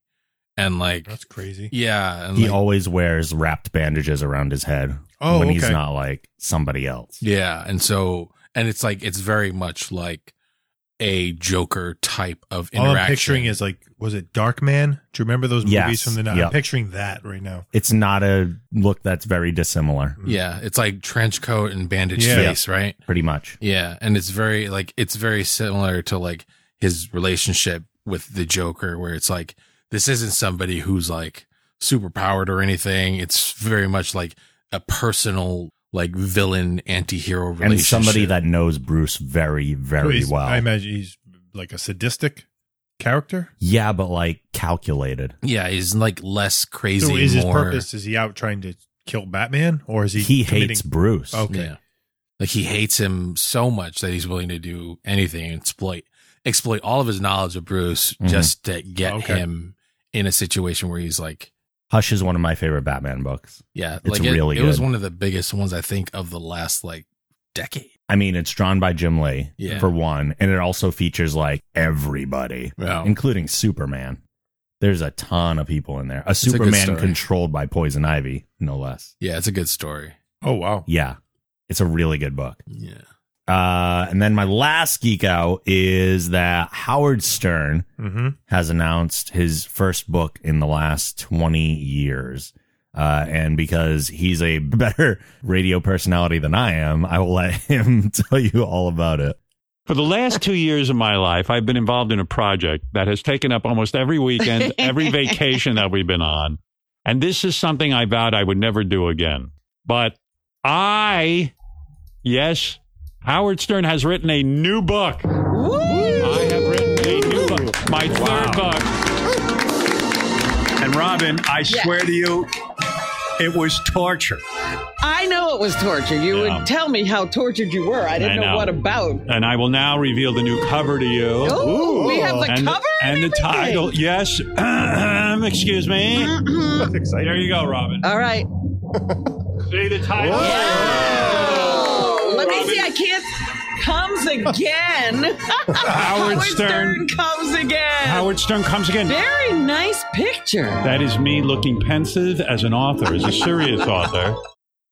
And like, That's crazy. yeah. And He like, always wears wrapped bandages around his head Oh, when he's not like somebody else. Yeah, and so and it's like it's very much like a Joker type of All interaction. I'm picturing is like, was it Dark Man? Do you remember those movies Yes. from the night? Yep. I'm picturing that right now. It's not a look that's very dissimilar, mm. yeah, it's like trench coat and bandaged Yeah. face, right? pretty much. Yeah, and it's very like it's very similar to like his relationship with the Joker, where it's like this isn't somebody who's like super powered or anything. It's very much like a personal like villain anti-hero relationship. And somebody that knows Bruce very, very He's- well. I imagine he's like a sadistic character. Yeah, but like calculated. yeah, he's like less crazy. So is his purpose? Is he out trying to kill Batman, or is he? He, committing- hates Bruce. Okay. Yeah. Like he hates him so much that he's willing to do anything and exploit exploit all of his knowledge of Bruce Mhm. just to get Okay. him in a situation where he's like, Hush is one of my favorite Batman books. yeah, It's like it, really it was one of the biggest ones I think of the last like decade. I mean, it's drawn by Jim Lee Yeah. for one, and it also features like everybody, including Superman. There's a ton of people in there. A a good Superman story. controlled by Poison Ivy, no less. Yeah, it's a good story. Oh wow. Yeah, it's a really good book. Yeah. Uh, and then my last geek out is that Howard Stern Mm-hmm. has announced his first book in the last 20 years. Uh, and because he's a better radio personality than I am, I will let him tell you all about it. For the last two years of my life, I've been involved in a project that has taken up almost every weekend, every vacation that we've been on. And this is something I vowed I would never do again. But I, yes, Howard Stern has written a new book. I have written a new book. My my third book. And Robin, I swear to you, it was torture. I know it was torture. You Yeah. would tell me how tortured you were. I didn't I know. know. what about. And I will now reveal the new cover to you. Oh, we have the and, cover and the title. Yes. excuse me. That's exciting. There you go, Robin. All right. See the title? Oh, let me see. I can't. Comes again. Howard Stern. comes again. Howard Stern comes again. Very nice picture. That is me looking pensive as an author, as a serious author.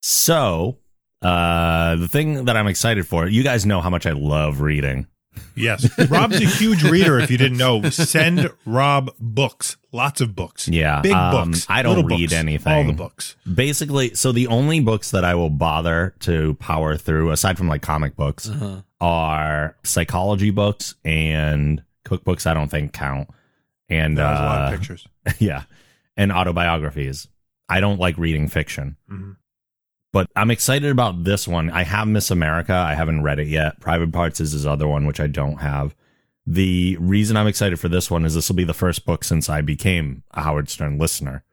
So, uh, the thing that I'm excited for, you guys know how much I love reading. Yes. Rob's a huge reader, if you didn't know. Send Rob books. Lots of books. Yeah, Big um, books. I don't little read books, anything. All the books. Basically, so the only books that I will bother to power through, aside from like comic books, Uh-huh. are psychology books and cookbooks. I don't think count. And That a lot uh, of pictures. yeah, and autobiographies. I don't like reading fiction. Mhm. But I'm excited about this one. I have Miss America. I haven't read it yet. Private Parts is his other one, which I don't have. The reason I'm excited for this one is this will be the first book since I became a Howard Stern listener.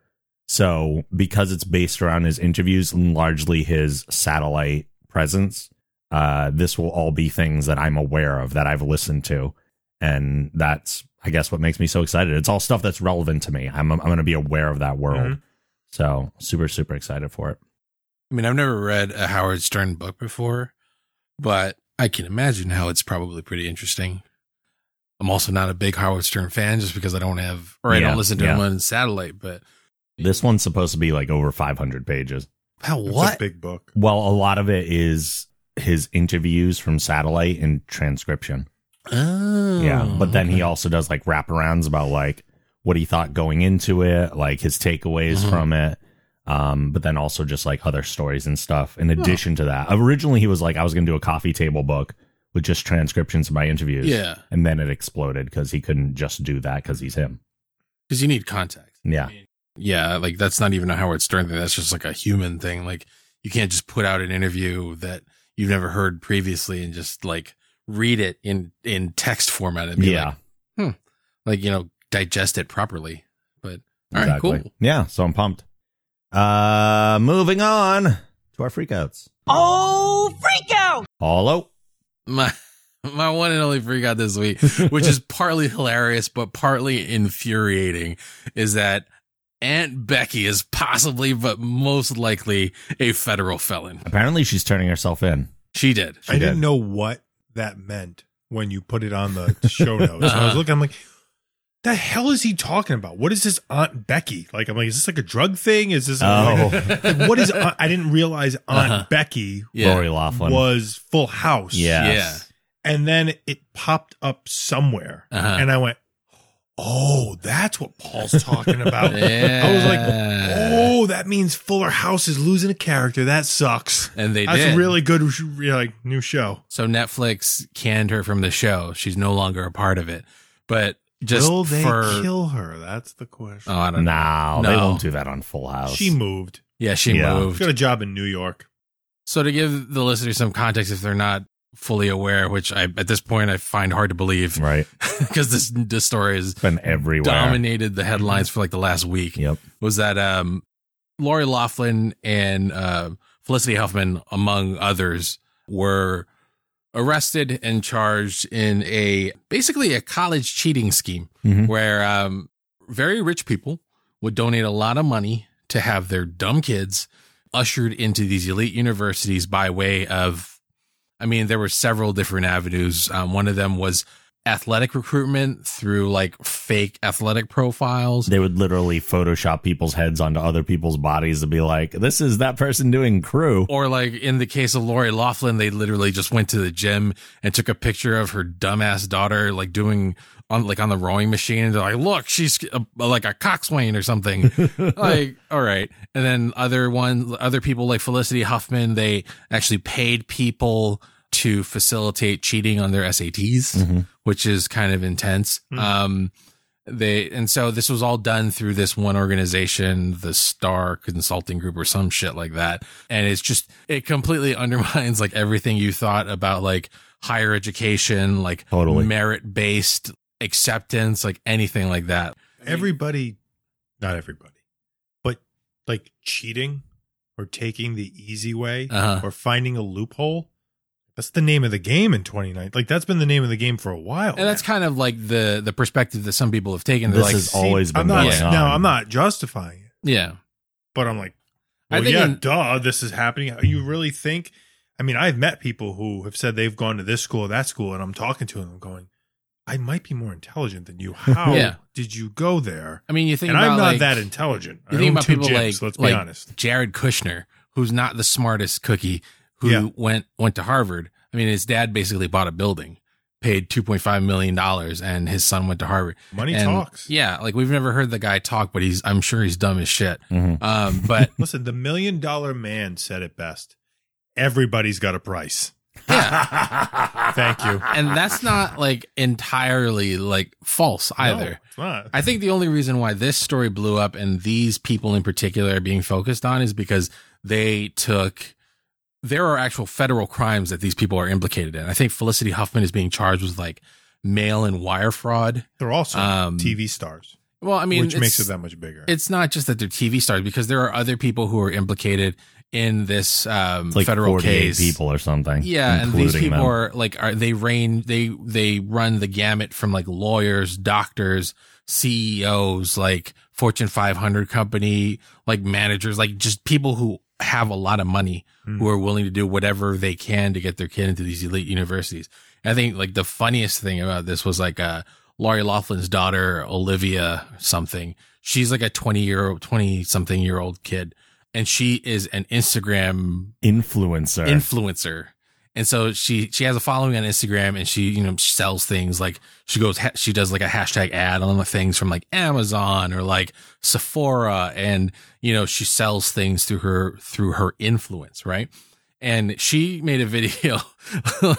So, because it's based around his interviews and largely his satellite presence, uh, this will all be things that I'm aware of that I've listened to. And that's, I guess, what makes me so excited. It's all stuff that's relevant to me. I'm, I'm going to be aware of that world. Mhm. So, super, super excited for it. I mean, I've never read a Howard Stern book before, but I can imagine how it's probably pretty interesting. I'm also not a big Howard Stern fan just because I don't have, or I Yeah, don't listen to yeah. him on satellite, but This one's supposed to be like over 500 pages. how, It's a what? big book. Well, a lot of it is his interviews from satellite and transcription. Oh, yeah. But then he also does like wraparounds about like what he thought going into it, like his takeaways Mhm. from it. Um, but then also just like other stories and stuff. In addition to that, originally he was like, I was going to do a coffee table book with just transcriptions of my interviews. Yeah. And then it exploded because he couldn't just do that because he's him. Because you need context. Yeah. I mean, yeah, like that's not even a Howard Stern thing. That's just like a human thing. Like you can't just put out an interview that you've never heard previously and just like read it in in text format and be Yeah. like, like you know, digest it properly. But all right, Exactly. cool. Yeah. So I'm pumped. Uh, moving on to our freakouts. Oh, freak out! Hello. My my one and only freak out this week, which is partly hilarious but partly infuriating, is that Aunt Becky is possibly but most likely a federal felon. Apparently, she's turning herself in. She did. I didn't know what that meant when you put it on the show notes. I was Uh-huh. looking, I'm like, the hell is he talking about? What is this Aunt Becky? Like, I'm like, is this like a drug thing? Is this Oh. like, what is Aunt, I didn't realize Aunt Uh-huh. Becky Yeah. Lori Loughlin. was Full House. Yes. And then it popped up somewhere. Uh-huh. And I went, oh, that's what Paul's talking about. Yeah. I was like, oh, that means Fuller House is losing a character. That sucks. And they That's did. a really good like new show. So Netflix canned her from the show. She's no longer a part of it. But just Will they for kill her? That's the question. oh, I don't know. No, they No. won't do that on Full House. she moved. Yeah, she Yeah. She moved. got a job in New York. So to give the listeners some context, if they're not fully aware, which I at this point I find hard to believe, right. because this this story has It's been everywhere. dominated the headlines for like the last week. Yep. Was that um, Lori Loughlin and uh, Felicity Huffman, among others, were arrested and charged in a basically a college cheating scheme Mhm. where um, very rich people would donate a lot of money to have their dumb kids ushered into these elite universities by way of, I mean, there were several different avenues. Um, one of them was athletic recruitment through like fake athletic profiles. They would literally Photoshop people's heads onto other people's bodies to be like, this is that person doing crew. Or like in the case of Lori Loughlin, they literally just went to the gym and took a picture of her dumbass daughter, like doing on like on the rowing machine. And they're like, look, she's a, like a coxswain or something. like, all right. And then other one, other people like Felicity Huffman, they actually paid people to facilitate cheating on their SATs, Mhm. which is kind of intense. Um, they and so this was all done through this one organization the star consulting group or some shit like that and it's just it completely undermines like everything you thought about like higher education like Totally. merit based acceptance, like anything like that. everybody, not everybody, but like cheating or taking the easy way Uh-huh. or finding a loophole. That's the name of the game in 29. Like that's been the name of the game for a while. And that's kind of like the the perspective that some people have taken. They're This like, is always been I'm not, going on. No, I'm not justifying it, yeah, but I'm like, I well, think yeah, in- duh, this is happening. Uh, you really think? I mean, I've met people who have said they've gone to this school that school, and I'm talking to them, I'm going, I might be more intelligent than you. How Yeah. did you go there? I mean, you think and about I'm not like, that intelligent. You I think about two people gyms, like let's like be honest. Jared Kushner, who's not the smartest cookie, who Yeah. went went to Harvard. I mean, his dad basically bought a building, paid two point five million dollars, and his son went to Harvard. Money And, talks. Yeah, like we've never heard the guy talk, but he's I'm sure he's dumb as shit. Mhm. Um, but Listen, the million dollar man said it best. Everybody's got a price. yeah, Thank you. and that's not like entirely like false either. No, it's not. I think the only reason why this story blew up and these people in particular are being focused on is because they took there are actual federal crimes that these people are implicated in. I think Felicity Huffman is being charged with like mail and wire fraud. They're also Um, TV stars, Well, I mean, which makes it that much bigger. It's not just that they're TV stars because there are other people who are implicated in this um, like federal case. people or something. Yeah, and these people them. are like are they reign they they run the gamut from like lawyers, doctors, CEOs, like Fortune 500 company, like managers, like just people who have a lot of money Hmm. who are willing to do whatever they can to get their kid into these elite universities. And I think like the funniest thing about this was like uh Lori Loughlin's daughter, Olivia something. She's like a 20 year 20 something year old kid and she is an Instagram influencer. influencer. And so she she has a following on Instagram and she you know sells things like she goes ha- she does like a hashtag ad on the things from like Amazon or like Sephora and you know she sells things through her through her influence right and she made a video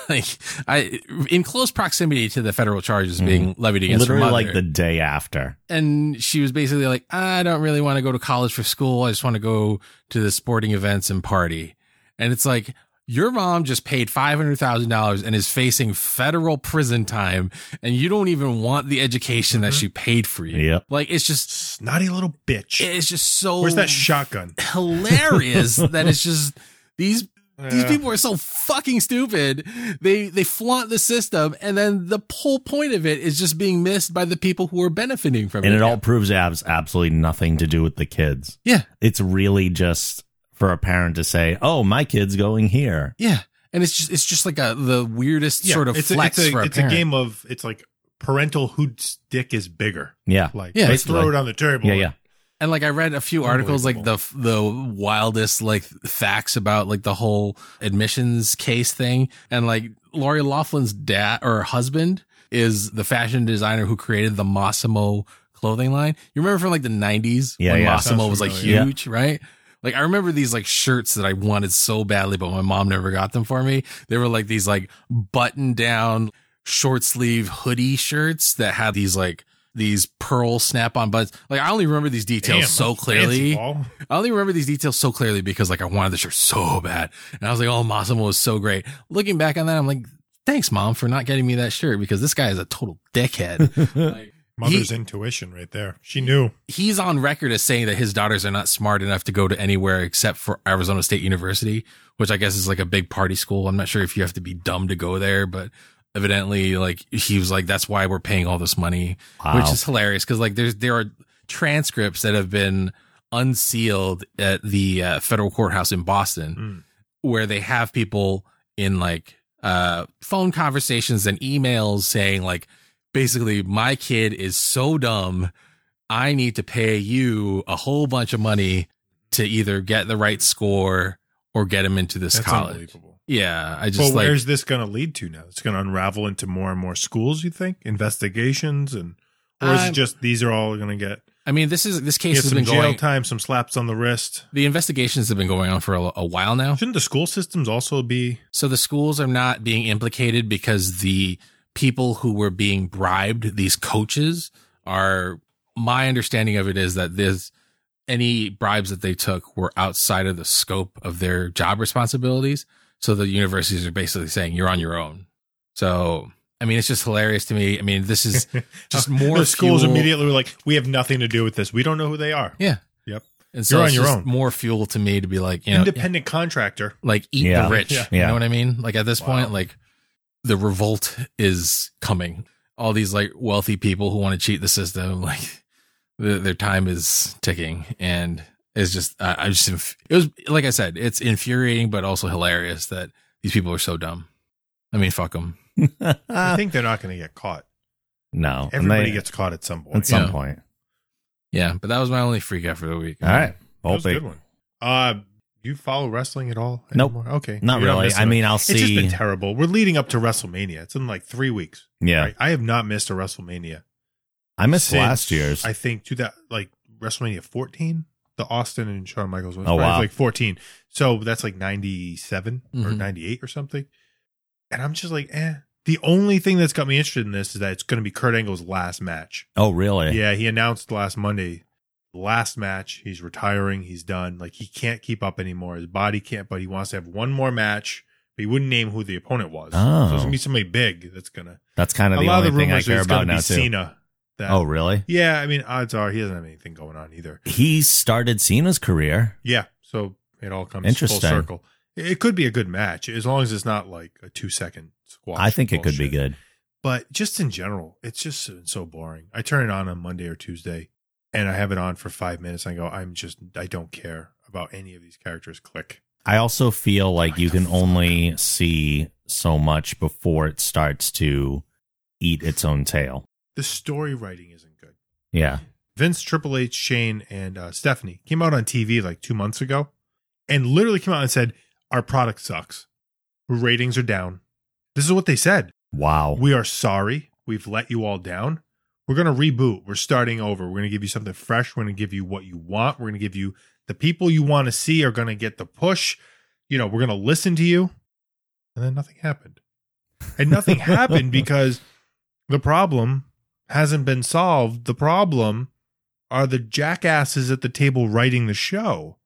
like I in close proximity to the federal charges mm-hmm. being levied against Literally her mother like the day after. and she was basically like, I don't really want to go to college for school. I just want to go to the sporting events and party. And it's like, your mom just paid $500,000 and is facing federal prison time, and you don't even want the education that mm-hmm. she paid for you. Yep. Like, it's just, Snotty little bitch. it's just so Where's that shotgun? hilarious that it's just these these people are so fucking stupid. They they flaunt the system, and then the whole point of it is just being missed by the people who are benefiting from And it. And it all proves it has absolutely nothing to do with the kids. yeah, It's really just for a parent to say, "Oh, my kid's going here." Yeah, and it's just it's just like a the weirdest Yeah, sort of it's flex a, it's a, for a it's parent. a game of it's like parental whose dick is bigger. Yeah. Like Yeah. let's throw it on the table. Yeah, yeah. And like I read a few articles like the the wildest like facts about like the whole admissions case thing, and like Lori Loughlin's dad or husband is the fashion designer who created the Mossimo clothing line. You remember from like the nineties Yeah, when yeah. Mossimo Sounds was like familiar. huge, right? Like I remember these like shirts that I wanted so badly, but my mom never got them for me. They were like these like button down short sleeve hoodie shirts that had these like these pearl snap on buttons. Like I only remember these details Damn, so clearly. I only remember these details so clearly because like I wanted the shirt so bad. And I was like, oh, Mossimo was so great. Looking back on that, I'm like, thanks, mom, for not getting me that shirt because this guy is a total dickhead. like, Mother's he- intuition right there. She knew. he's on record as saying that his daughters are not smart enough to go to anywhere except for Arizona State University, which I guess is like a big party school. I'm not sure if you have to be dumb to go there, but evidently like he was like, that's why we're paying all this money, Wow. which is hilarious. Cause like there's, there are transcripts that have been unsealed at the uh, federal courthouse in Boston where they have people in like uh phone conversations and emails saying like basically my kid is so dumb i need to pay you a whole bunch of money to either get the right score or get him into this That's college yeah i But just like where's this going to lead to now? It's going to unravel into more and more schools. You think investigations and, or is Um, it just these are all going to get i mean this is this case has some been jail going time, some slaps on the wrist? the investigations have been going on for a, a while now Shouldn't the school systems also be? So the schools are not being implicated because the people who were being bribed, these coaches, are my understanding of it is that this any bribes that they took were outside of the scope of their job responsibilities. So the universities are basically saying you're on your own. So I mean, it's just hilarious to me. I mean, this is just more the schools fuel- immediately were like, we have nothing to do with this. We don't know who they are. Yeah. Yep. And so You're on it's your just own. more fuel to me to be like, you know, Independent contractor. like eat Yeah. the rich. Yeah. You know what I mean? Like at this Wow. point, like the revolt is coming. All these like wealthy people who want to cheat the system, like the, their time is ticking, and it's just I, I just inf- it was like I said, it's infuriating, but also hilarious that these people are so dumb. I mean, fuck them. I think they're not going to get caught. no. and Everybody they- gets caught at some point. at some Yeah. point. Yeah, but that was my only freak out for the week. All right. That was a good one. Uh, you follow wrestling at all? Nope. anymore? Okay. Not You're really. missing I mean, I'll see. it's just see. been terrible. We're leading up to WrestleMania. It's in like three weeks. yeah. right? I have not missed a WrestleMania. I missed since, last year's. I think to that like WrestleMania 14, the Austin and Shawn Michaels one. Oh, Right, wow. like 14. So that's like 97 or Mhm. 98 or something. And I'm just like, eh. The only thing that's got me interested in this is that it's going to be Kurt Angle's last match. oh, really? Yeah, he announced last Monday, last match. He's retiring. He's done. Like he can't keep up anymore. His body can't. But he wants to have one more match. But he wouldn't name who the opponent was. Oh. So it's oh. gonna be somebody big. That's gonna. That's kind of the only of the thing I care about now, be too. Cena. That, Oh, really? yeah. I mean, odds are he doesn't have anything going on either. He started Cena's career. Yeah. So it all comes full circle. It it could be a good match as long as it's not like a two second squash. I think it could be good. But just in general, it's just so boring. I turn it on on Monday or Tuesday, and I have it on for five minutes. And I go, I'm just, I don't care about any of these characters. Click. I also feel like you can fuck? only see so much before it starts to eat its own tail. The story writing isn't good. Yeah. Vince, Triple H, Shane, and uh, Stephanie came out on TV like two months ago, and literally came out and said, "Our product sucks. Ratings are down." This is what they said. Wow. We are sorry. We've let you all down. We're going to reboot. We're starting over. We're going to give you something fresh. We're going to give you what you want. We're going to give you the people you want to see are going to get the push. You know, we're going to listen to you. And then nothing happened. And nothing happened because the problem hasn't been solved. The problem are the jackasses at the table writing the show.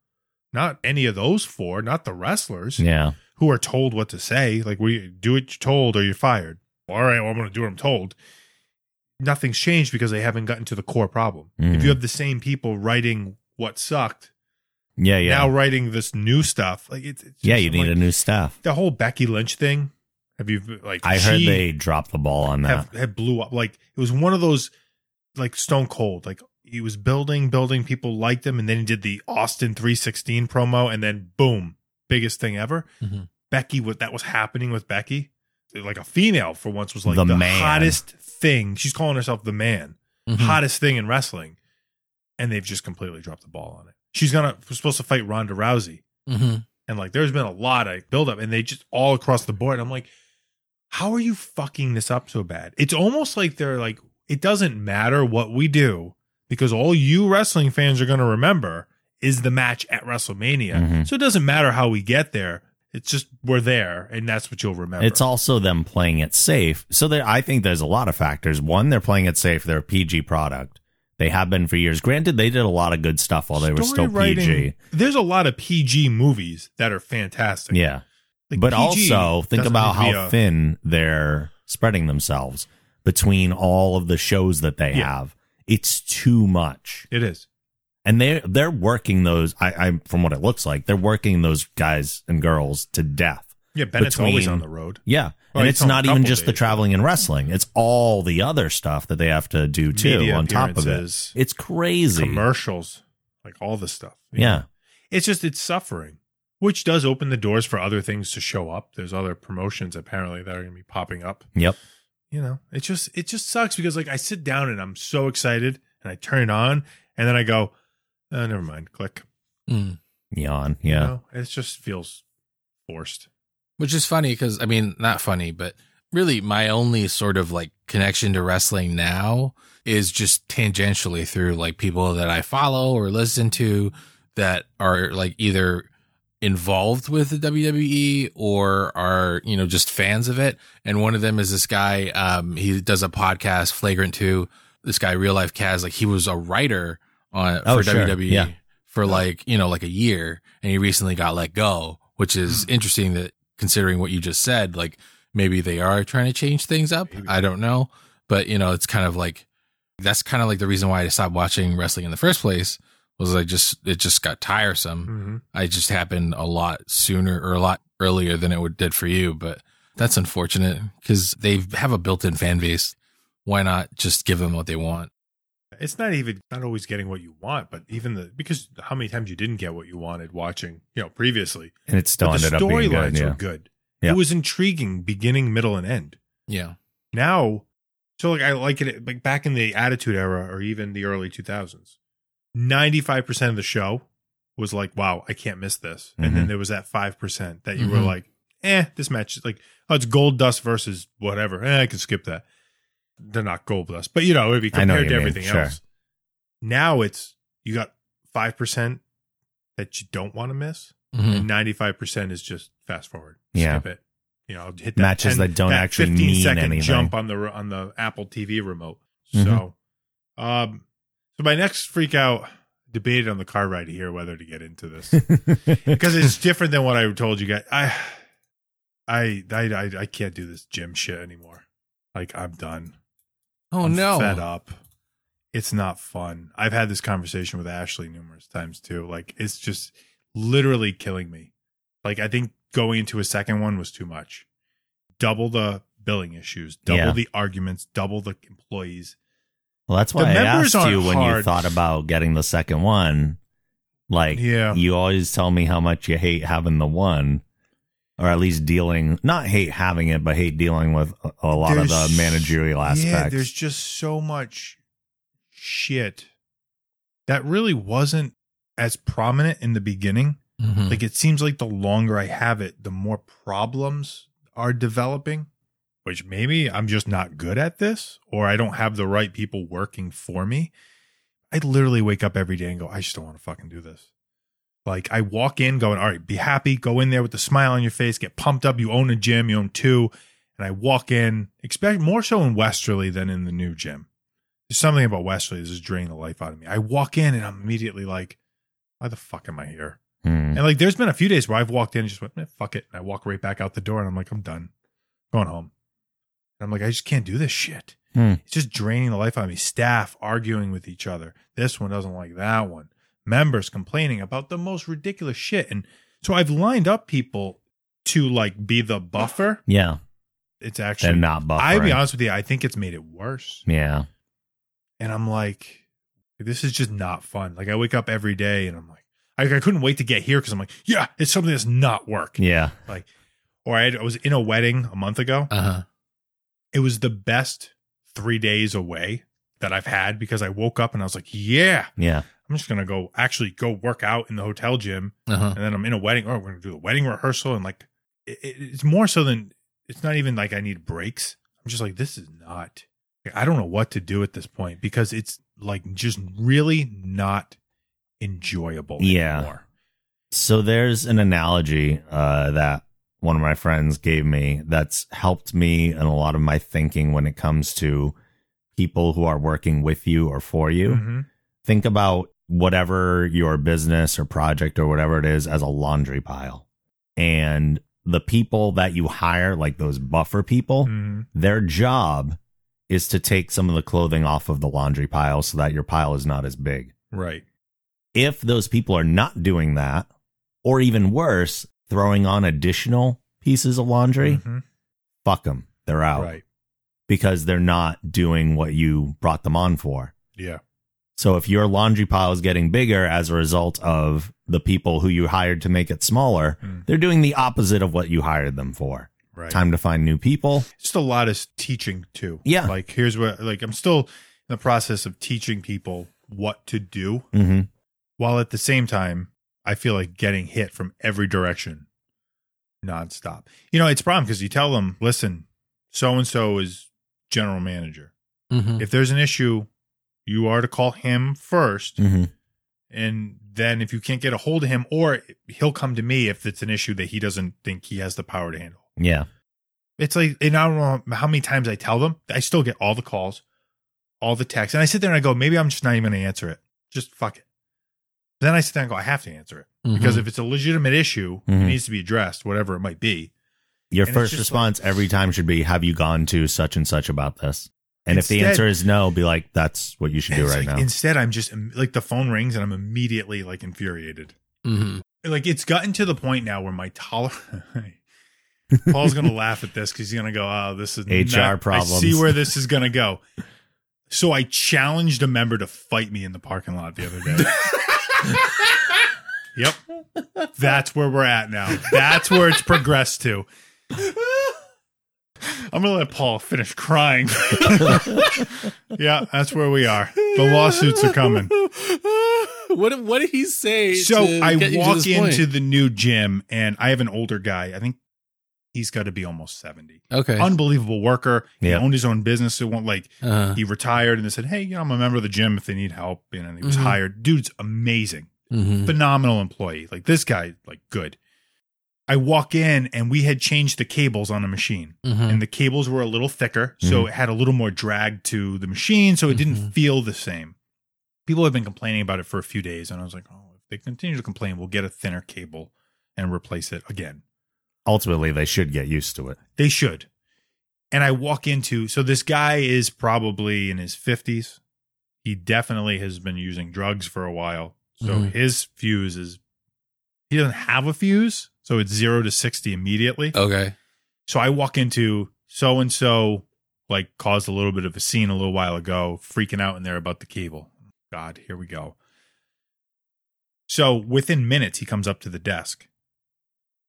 Not any of those four, not the wrestlers yeah. who are told what to say. Like, we do what you're told or you're fired. All right, well, I'm going to do what I'm told. Nothing's changed because they haven't gotten to the core problem. Mhm. If you have the same people writing what sucked, Yeah. Yeah. now writing this new stuff, like it's, it's yeah. You need like, a new staff. the whole Becky Lynch thing. Have you like? I heard they dropped the ball on that. have, had blew up. Like it was one of those like Stone Cold. Like he was building, building. People liked him, and then he did the Austin 316 promo, and then boom, biggest thing ever. Mhm. Becky, what that was happening with Becky, like a female for once was like The the, hottest thing. She's calling herself the man, Mhm. hottest thing in wrestling, and they've just completely dropped the ball on it. She's gonna supposed to fight Ronda Rousey, Mhm. and like there's been a lot of build up, and they just all across the board. I'm like, how are you fucking this up so bad? It's almost like they're like, it doesn't matter what we do because all you wrestling fans are going to remember is the match at WrestleMania. Mhm. So it doesn't matter how we get there. It's just we're there, and that's what you'll remember. It's also them playing it safe. So there, I think there's a lot of factors. One, they're playing it safe. They're a PG product. They have been for years. Granted, they did a lot of good stuff while they were still writing- PG. There's a lot of PG movies that are fantastic. Yeah. Like, but PG also think about need to be how a- thin they're spreading themselves between all of the shows that they Yeah. have. It's too much. It is. And they they're working those I, I from what it looks like, they're working those guys and girls to death. Yeah, Bennett's Between- always on the road. Yeah. Well, and it's it's on a not even just the traveling and wrestling. It's all the other stuff that they have to do too Media on top of it. It's crazy. Commercials, like all the stuff. Yeah. know? It's just it's suffering, which does open the doors for other things to show up. There's other promotions apparently that are going to be popping up. Yep. You know, it just it just sucks because like I sit down and I'm so excited and I turn it on and then I go, oh, never mind, click. Mm. Yawn. You Yeah. know, it just feels forced. Which is funny because I mean, not funny, but really my only sort of like connection to wrestling now is just tangentially through like people that I follow or listen to that are like either involved with the WWE or are, you know, just fans of it. And one of them is this guy, um, he does a podcast, Flagrant 2. This guy, Real Life Kaz, like he was a writer on Oh, for sure. WWE Yeah. for like, you know, like a year and he recently got let go, which is Hmm. interesting that considering what you just said, like maybe they are trying to change things up. I don't know, but you know, it's kind of like that's kind of like the reason why I stopped watching wrestling in the first place was I just it just got tiresome. Mhm. I just happened a lot sooner or a lot earlier than it would did for you, but that's unfortunate because they have a built-in fan base. Why not just give them what they want? It's not even not always getting what you want, but even the because how many times you didn't get what you wanted watching, you know, previously. and it still but the ended up being good. storylines Yeah. were good. Yeah. It was intriguing, beginning, middle, and end. Yeah. Now, so like I like it like back in the Attitude Era or even the early two thousands. Ninety five percent of the show was like, "Wow, I can't miss this," and then Mhm. there was that five percent that you were Mhm. like, "Eh, this match is like, oh, it's Goldust versus whatever. Eh, I can skip that." They're not Goldust, but you know, it'd be compared to everything sure. else. Now it's you got five percent that you don't want to miss, Mhm. and ninety five percent is just fast forward. Yeah. Skip it. You know, hit that Matches that don't actually 15 mean second anything. jump on the on the Apple TV remote. Mhm. So, um, so my next freak out debated on the car ride here whether to get into this because it's different than what I told you guys. I, I, I, I, I can't do this gym shit anymore. Like I'm done. Oh I'm no. fed up. It's not fun. I've had this conversation with Ashley numerous times too. Like it's just literally killing me. Like I think going into a second one was too much. Double the billing issues, double Yeah. the arguments, double the employees. Well, that's why The I asked you aren't when you thought about getting the second one. Like, Yeah. you always tell me how much you hate having the one, or at least dealing, not hate having it, but hate dealing with a, a lot of the managerial aspects. Yeah, there's just so much shit that really wasn't as prominent in the beginning. Mhm. Like it seems like the longer I have it, the more problems are developing, which maybe I'm just not good at this or I don't have the right people working for me. I literally wake up every day and go, I just don't want to fucking do this. Like I walk in going, all right, be happy, go in there with a smile on your face, get pumped up. You own a gym, you own two. And I walk in, expect more so in Westerly than in the new gym. There's something about Westerly that's just draining the life out of me. I walk in and I'm immediately like, why the fuck am I here? Hmm. And like, there's been a few days where I've walked in and just went, eh, fuck it. And I walk right back out the door and I'm like, I'm done. Going home. And I'm like, I just can't do this shit. Hmm. It's just draining the life out of me. Staff arguing with each other. This one doesn't like that one. Members complaining about the most ridiculous shit. And so I've lined up people to like be the buffer. Yeah, It's they're actually, not buffering. I'll be honest with you, I think it's made it worse. Yeah, And I'm like, this is just not fun. Like I wake up every day and I'm like, I, I couldn't wait to get here because I'm like, yeah, it's something that's not work. yeah. Like, or I, had, I was in a wedding a month ago. Uh-huh. It was the best three days away that I've had because I woke up and I was like, yeah, Yeah. I'm just gonna go actually go work out in the hotel gym, Uh-huh. and then I'm in a wedding. Oh, we're gonna do the wedding rehearsal, and like, it, it- it's more so than it's not even like I need breaks. I'm just like, this is not. I don't know what to do at this point because it's like just really not enjoyable Yeah. anymore. So there's an analogy uh, that one of my friends gave me that's helped me in a lot of my thinking when it comes to people who are working with you or for you. Mhm. Think about whatever your business or project or whatever it is as a laundry pile. And the people that you hire, like those buffer people, Mhm. their job is to take some of the clothing off of the laundry pile so that your pile is not as big. Right. If those people are not doing that, or even worse, throwing on additional pieces of laundry, Mhm. fuck them. They're out Right. because they're not doing what you brought them on for. Yeah. So if your laundry pile is getting bigger as a result of the people who you hired to make it smaller, Mm. they're doing the opposite of what you hired them for. Right. Time to find new people. just a lot of teaching too. Yeah. Like here's what like I'm still in the process of teaching people what to do hmm while at the same time I feel like getting hit from every direction nonstop. You know, it's a problem because you tell them, listen, so and so is general manager. Mhm. If there's an issue, you are to call him first. hmm And then if you can't get a hold of him, or he'll come to me if it's an issue that he doesn't think he has the power to handle. Yeah. It's like, and I don't know how many times I tell them, I still get all the calls, all the texts. And I sit there and I go, maybe I'm just not even going to answer it. Just fuck it. Then I sit there and go, I have to answer it. Because Mhm. if it's a legitimate issue, Mhm. it needs to be addressed, whatever it might be. Your And first response every time should be, "Have you gone to such and such about this?" And if the answer is no, be like, "That's what you should do right like, now." Instead, I'm just like the phone rings and I'm immediately like infuriated. hmm Like it's gotten to the point now where my tolerance. Paul's gonna laugh at this because he's gonna go, "Oh, this is HR not- problems. I see where this is gonna go." So I challenged a member to fight me in the parking lot the other day. yep, that's where we're at now. That's where it's progressed to. I'm gonna let Paul finish crying. yeah, that's where we are. The lawsuits are coming. What what did he say? So to I get you to walk this point? into the new gym and I have an older guy. I think he's got to be almost 70. okay. Unbelievable worker. He Yeah. owned his own business. It won't like uh, he retired and they said, Hey, you know, I'm a member of the gym if they need help. You know, and he was Mhm. hired. Dude's amazing. mhm. Phenomenal employee. Like this guy, like good. I walk in and we had changed the cables on the machine Mhm. and the cables were a little thicker. So Mm-hmm. it had a little more drag to the machine. So it didn't Mhm. feel the same. People have been complaining about it for a few days. And I was like, oh, if they continue to complain, we'll get a thinner cable and replace it again. Ultimately, they should get used to it. They should. And I walk into, so this guy is probably in his 50s. He definitely has been using drugs for a while. So Mhm. his fuse is, he doesn't have a fuse. So it's zero to 60 immediately. okay. So I walk into so and so, like caused a little bit of a scene a little while ago, freaking out in there about the cable. God, here we go. So within minutes, he comes up to the desk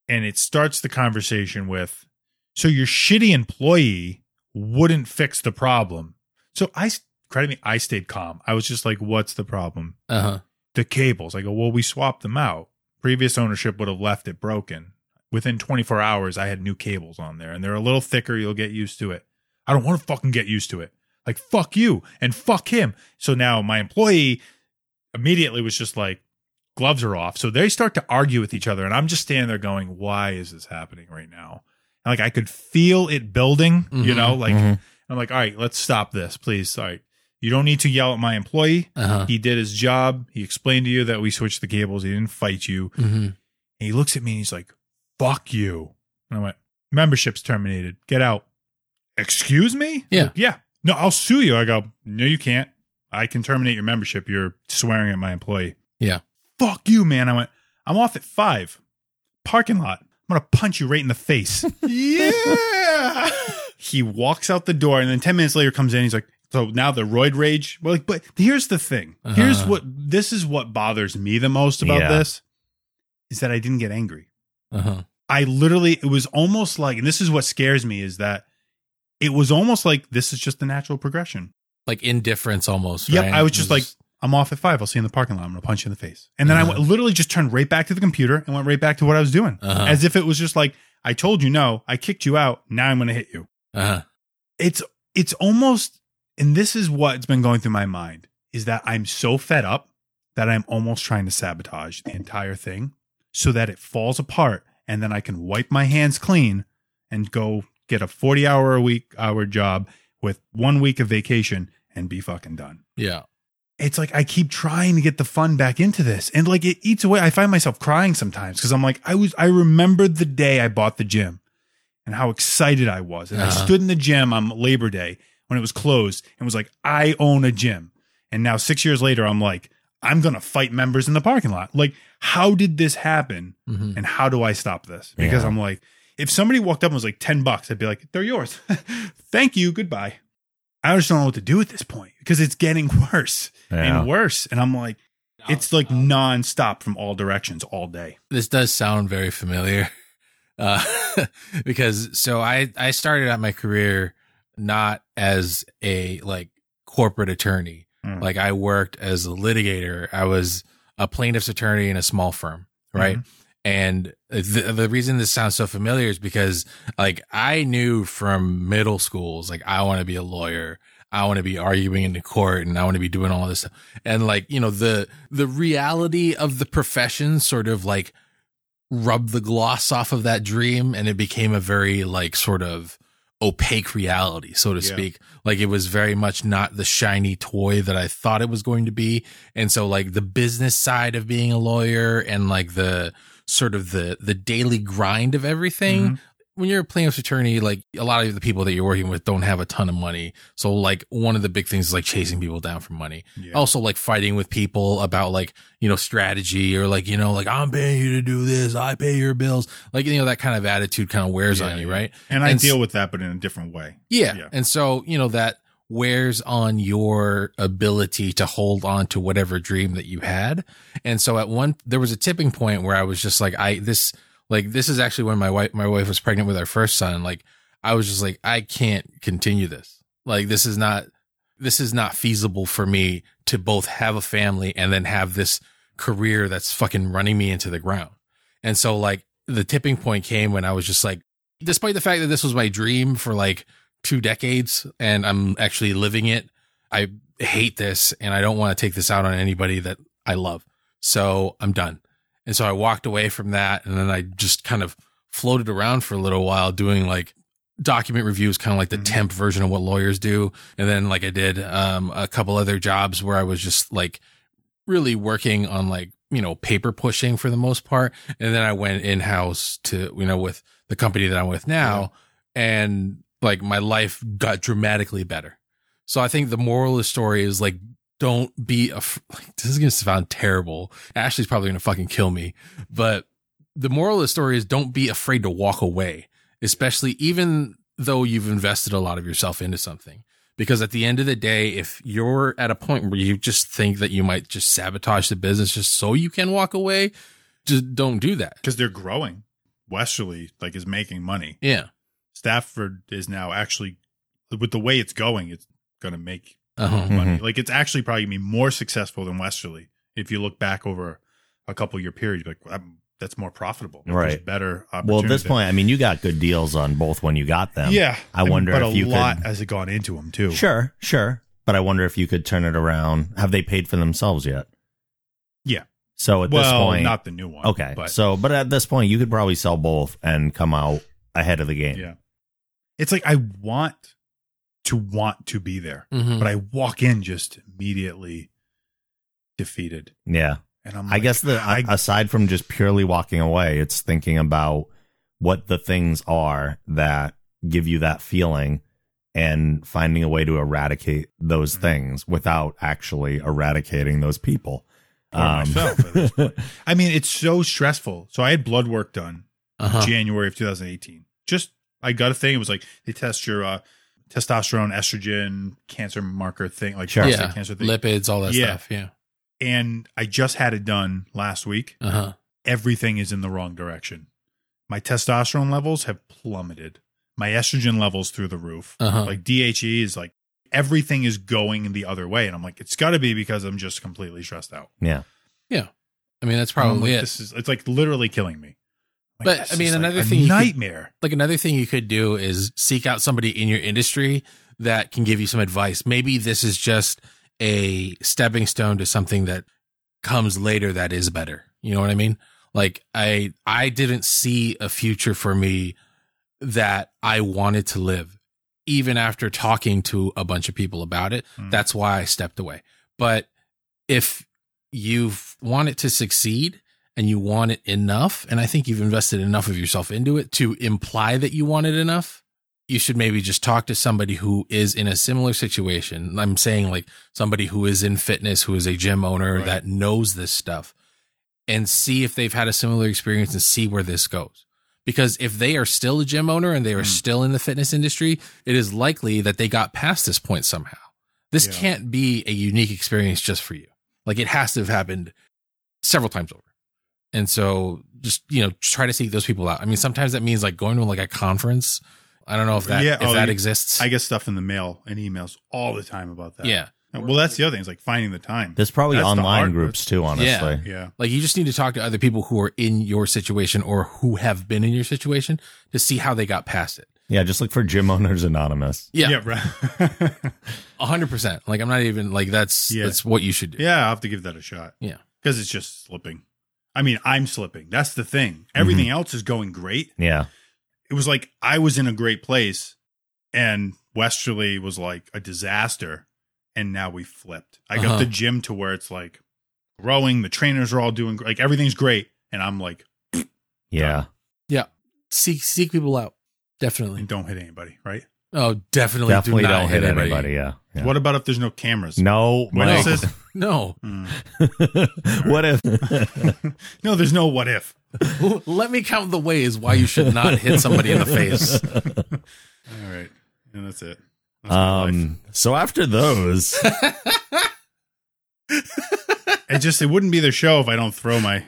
and it starts the conversation with, So your shitty employee wouldn't fix the problem. So I, credit me, I stayed calm. I was just like, What's the problem? Uh huh. the cables. I go, well, we swapped them out. Previous ownership would have left it broken. Within 24 hours, I had new cables on there, and they're a little thicker. You'll get used to it. I don't want to fucking get used to it. Like, fuck you and fuck him. So now my employee immediately was just like, gloves are off. So they start to argue with each other, and I'm just standing there going, why is this happening right now? And like, I could feel it building, you Mhm. know, like, Mhm. I'm like, all right, let's stop this, please. All right. You don't need to yell at my employee. Uh huh. He did his job. He explained to you that we switched the cables. He didn't fight you. hmm And he looks at me and he's like, fuck you. And I went, membership's terminated. Get out. Excuse me? Yeah. Like, yeah. No, I'll sue you. I go, no, you can't. I can terminate your membership. You're swearing at my employee. Yeah. Fuck you, man. I went, I'm off at five. Parking lot. I'm going to punch you right in the face. yeah. he walks out the door and then 10 minutes later comes in. He's like, so now the roid rage. Well, like, but here's the thing. Here's Uh-huh. what this is what bothers me the most about Yeah. this is that I didn't get angry. Uh huh. I literally, it was almost like, and this is what scares me is that it was almost like this is just the natural progression. Like indifference almost. Yep. right? I was just like, I'm off at five. I'll see you in the parking lot. I'm going to punch you in the face. And then I Uh-huh. went, literally just turned right back to the computer and went right back to what I was doing. Uh-huh. As if it was just like, I told you no, I kicked you out. Now I'm going to hit you. uh huh. It's, it's almost, and this is what's been going through my mind is that I'm so fed up that I'm almost trying to sabotage the entire thing so that it falls apart and then I can wipe my hands clean and go get a 40 hour a week hour job with one week of vacation and be fucking done. Yeah. It's like I keep trying to get the fun back into this and like it eats away. I find myself crying sometimes because I'm like, I was, I remembered the day I bought the gym and how excited I was. And I Uh-huh. stood in the gym on Labor Day when it was closed and was like, I own a gym. And now six years later, I'm like, I'm going to fight members in the parking lot. Like, how did this happen? hmm And how do I stop this? Because Yeah. I'm like, if somebody walked up and was like 10 bucks, I'd be like, they're yours. Thank you. Goodbye. I just don't know what to do at this point because it's getting worse Yeah. and worse. And I'm like, it's like nonstop from all directions all day. This does sound very familiar. Uh, because so I, I started out my career not as a like corporate attorney. Mm. Like I worked as a litigator. I was a plaintiff's attorney in a small firm. Right. And the, the reason this sounds so familiar is because like I knew from middle schools, like I want to be a lawyer. I want to be arguing in the court and I want to be doing all this stuff. And like, you know, the, the reality of the profession sort of like rubbed the gloss off of that dream and it became a very like sort of opaque reality, so to Yeah. speak. Like it was very much not the shiny toy that I thought it was going to be. And so like the business side of being a lawyer and like the sort of the the daily grind of everything mm-hmm. When you're a plaintiff's attorney, like a lot of the people that you're working with don't have a ton of money. So like one of the big things is like chasing people down for money. Yeah. Also like fighting with people about like, you know, strategy or like, you know, like I'm paying you to do this. I pay your bills. Like, you know, that kind of attitude kind of wears Yeah, on you, yeah. right? and I And deal with that, but in a different way. Yeah. Yeah. And so, you know, that wears on your ability to hold on to whatever dream that you had. And so at one, there was a tipping point where I was just like, I, this, like, this is actually when my wife, my wife was pregnant with our first son. Like, I was just like, I can't continue this. Like, this is not, this is not feasible for me to both have a family and then have this career that's fucking running me into the ground. And so like the tipping point came when I was just like, despite the fact that this was my dream for like two decades and I'm actually living it, I hate this and I don't want to take this out on anybody that I love. So I'm done. And so I walked away from that and then I just kind of floated around for a little while doing like document reviews, kind of like the Mhm. temp version of what lawyers do. And then like I did um, a couple other jobs where I was just like really working on like, you know, paper pushing for the most part. And then I went in house to, you know, with the company that I'm with now. And like my life got dramatically better. So I think the moral of the story is like, don't be, af- like, this is going to sound terrible. Ashley's probably going to fucking kill me, but the moral of the story is don't be afraid to walk away, especially even though you've invested a lot of yourself into something. Because at the end of the day, if you're at a point where you just think that you might just sabotage the business just so you can walk away, just don't do that. because they're growing. Westerly like is making money. Yeah. Stafford is now actually with the way it's going, it's going to make Uh-huh. money. Like it's actually probably gonna be more successful than Westerly if you look back over a couple year period. Like um, that's more profitable. There's Right. better. Well, at this point, I mean, you got good deals on both when you got them. yeah. I wonder but if a you lot could. has it gone into them too. Sure, sure. But I wonder if you could turn it around. Have they paid for themselves yet? Yeah. So at this point, not the new one. okay. but so, but at this point, you could probably sell both and come out ahead of the game. yeah, it's like I want to want to be there, Mhm. but I walk in just immediately defeated, Yeah. and I'm. I like, guess the I, aside from just purely walking away, it's thinking about what the things are that give you that feeling and finding a way to eradicate those Mm-hmm. things without actually eradicating those people. Or myself at this point. I mean, it's so stressful. So I had blood work done Uh-huh. January of 2018. Just I got a thing. It was like they test your uh, testosterone, estrogen, cancer marker thing, like Sure. Yeah. cancer thing. Lipids, all that Yeah. stuff. Yeah. And I just had it done last week. Uh huh. Everything is in the wrong direction. My testosterone levels have plummeted. My estrogen levels through the roof. Uh-huh. Like DHE is like everything is going the other way, and I'm like, it's got to be because I'm just completely stressed out. yeah. Yeah. I mean, that's probably like, it. This is it's like literally killing me. Like, But, I mean, like, another a thing you could- nightmare. like another thing you could do is seek out somebody in your industry that can give you some advice. Maybe this is just a stepping stone to something that comes later that is better. You know what I mean? Like I I didn't see a future for me that I wanted to live even after talking to a bunch of people about it. Mm. That's why I stepped away. But if you want it to succeed and you want it enough, and I think you've invested enough of yourself into it to imply that you want it enough, you should maybe just talk to somebody who is in a similar situation. I'm saying like somebody who is in fitness, who is a gym owner Right. that knows this stuff and see if they've had a similar experience and see where this goes. Because if they are still a gym owner and they are Mm. still in the fitness industry, it is likely that they got past this point somehow. This Yeah. can't be a unique experience just for you. Like it has to have happened several times over. And so just, you know, try to seek those people out. I mean, sometimes that means like going to like a conference. I don't know if that, Yeah, if oh, that you- exists. I get stuff in the mail and emails all the time about that. yeah. Well, that's the other thing. It's like finding the time. There's probably That's online hard groups too, honestly. yeah. Like you just need to talk to other people who are in your situation or who have been in your situation to see how they got past it. Yeah, just look for Gym Owners Anonymous. Yeah. Yeah. Right. A hundred percent. Like I'm not even like that's Yeah. that's what you should do. yeah. I'll have to give that a shot. Yeah. Because it's just slipping. I mean, I'm slipping. That's the thing. Everything else is going great. Yeah. It was like I was in a great place and Westerly was like a disaster. And now we flipped. I got Uh-huh. the gym to where it's like growing. The trainers are all doing like everything's great. And I'm like, Yeah. Yeah. Seek seek people out. Definitely. and don't hit anybody, right? Oh, definitely. Definitely do not don't hit anybody. Yeah. yeah. What about if there's no cameras? No. What no. else No. what if? No, there's no what if. Let me count the ways why you should not hit somebody in the face. All right, and that's it. That's um. So after those, It just it wouldn't be the show if I don't throw my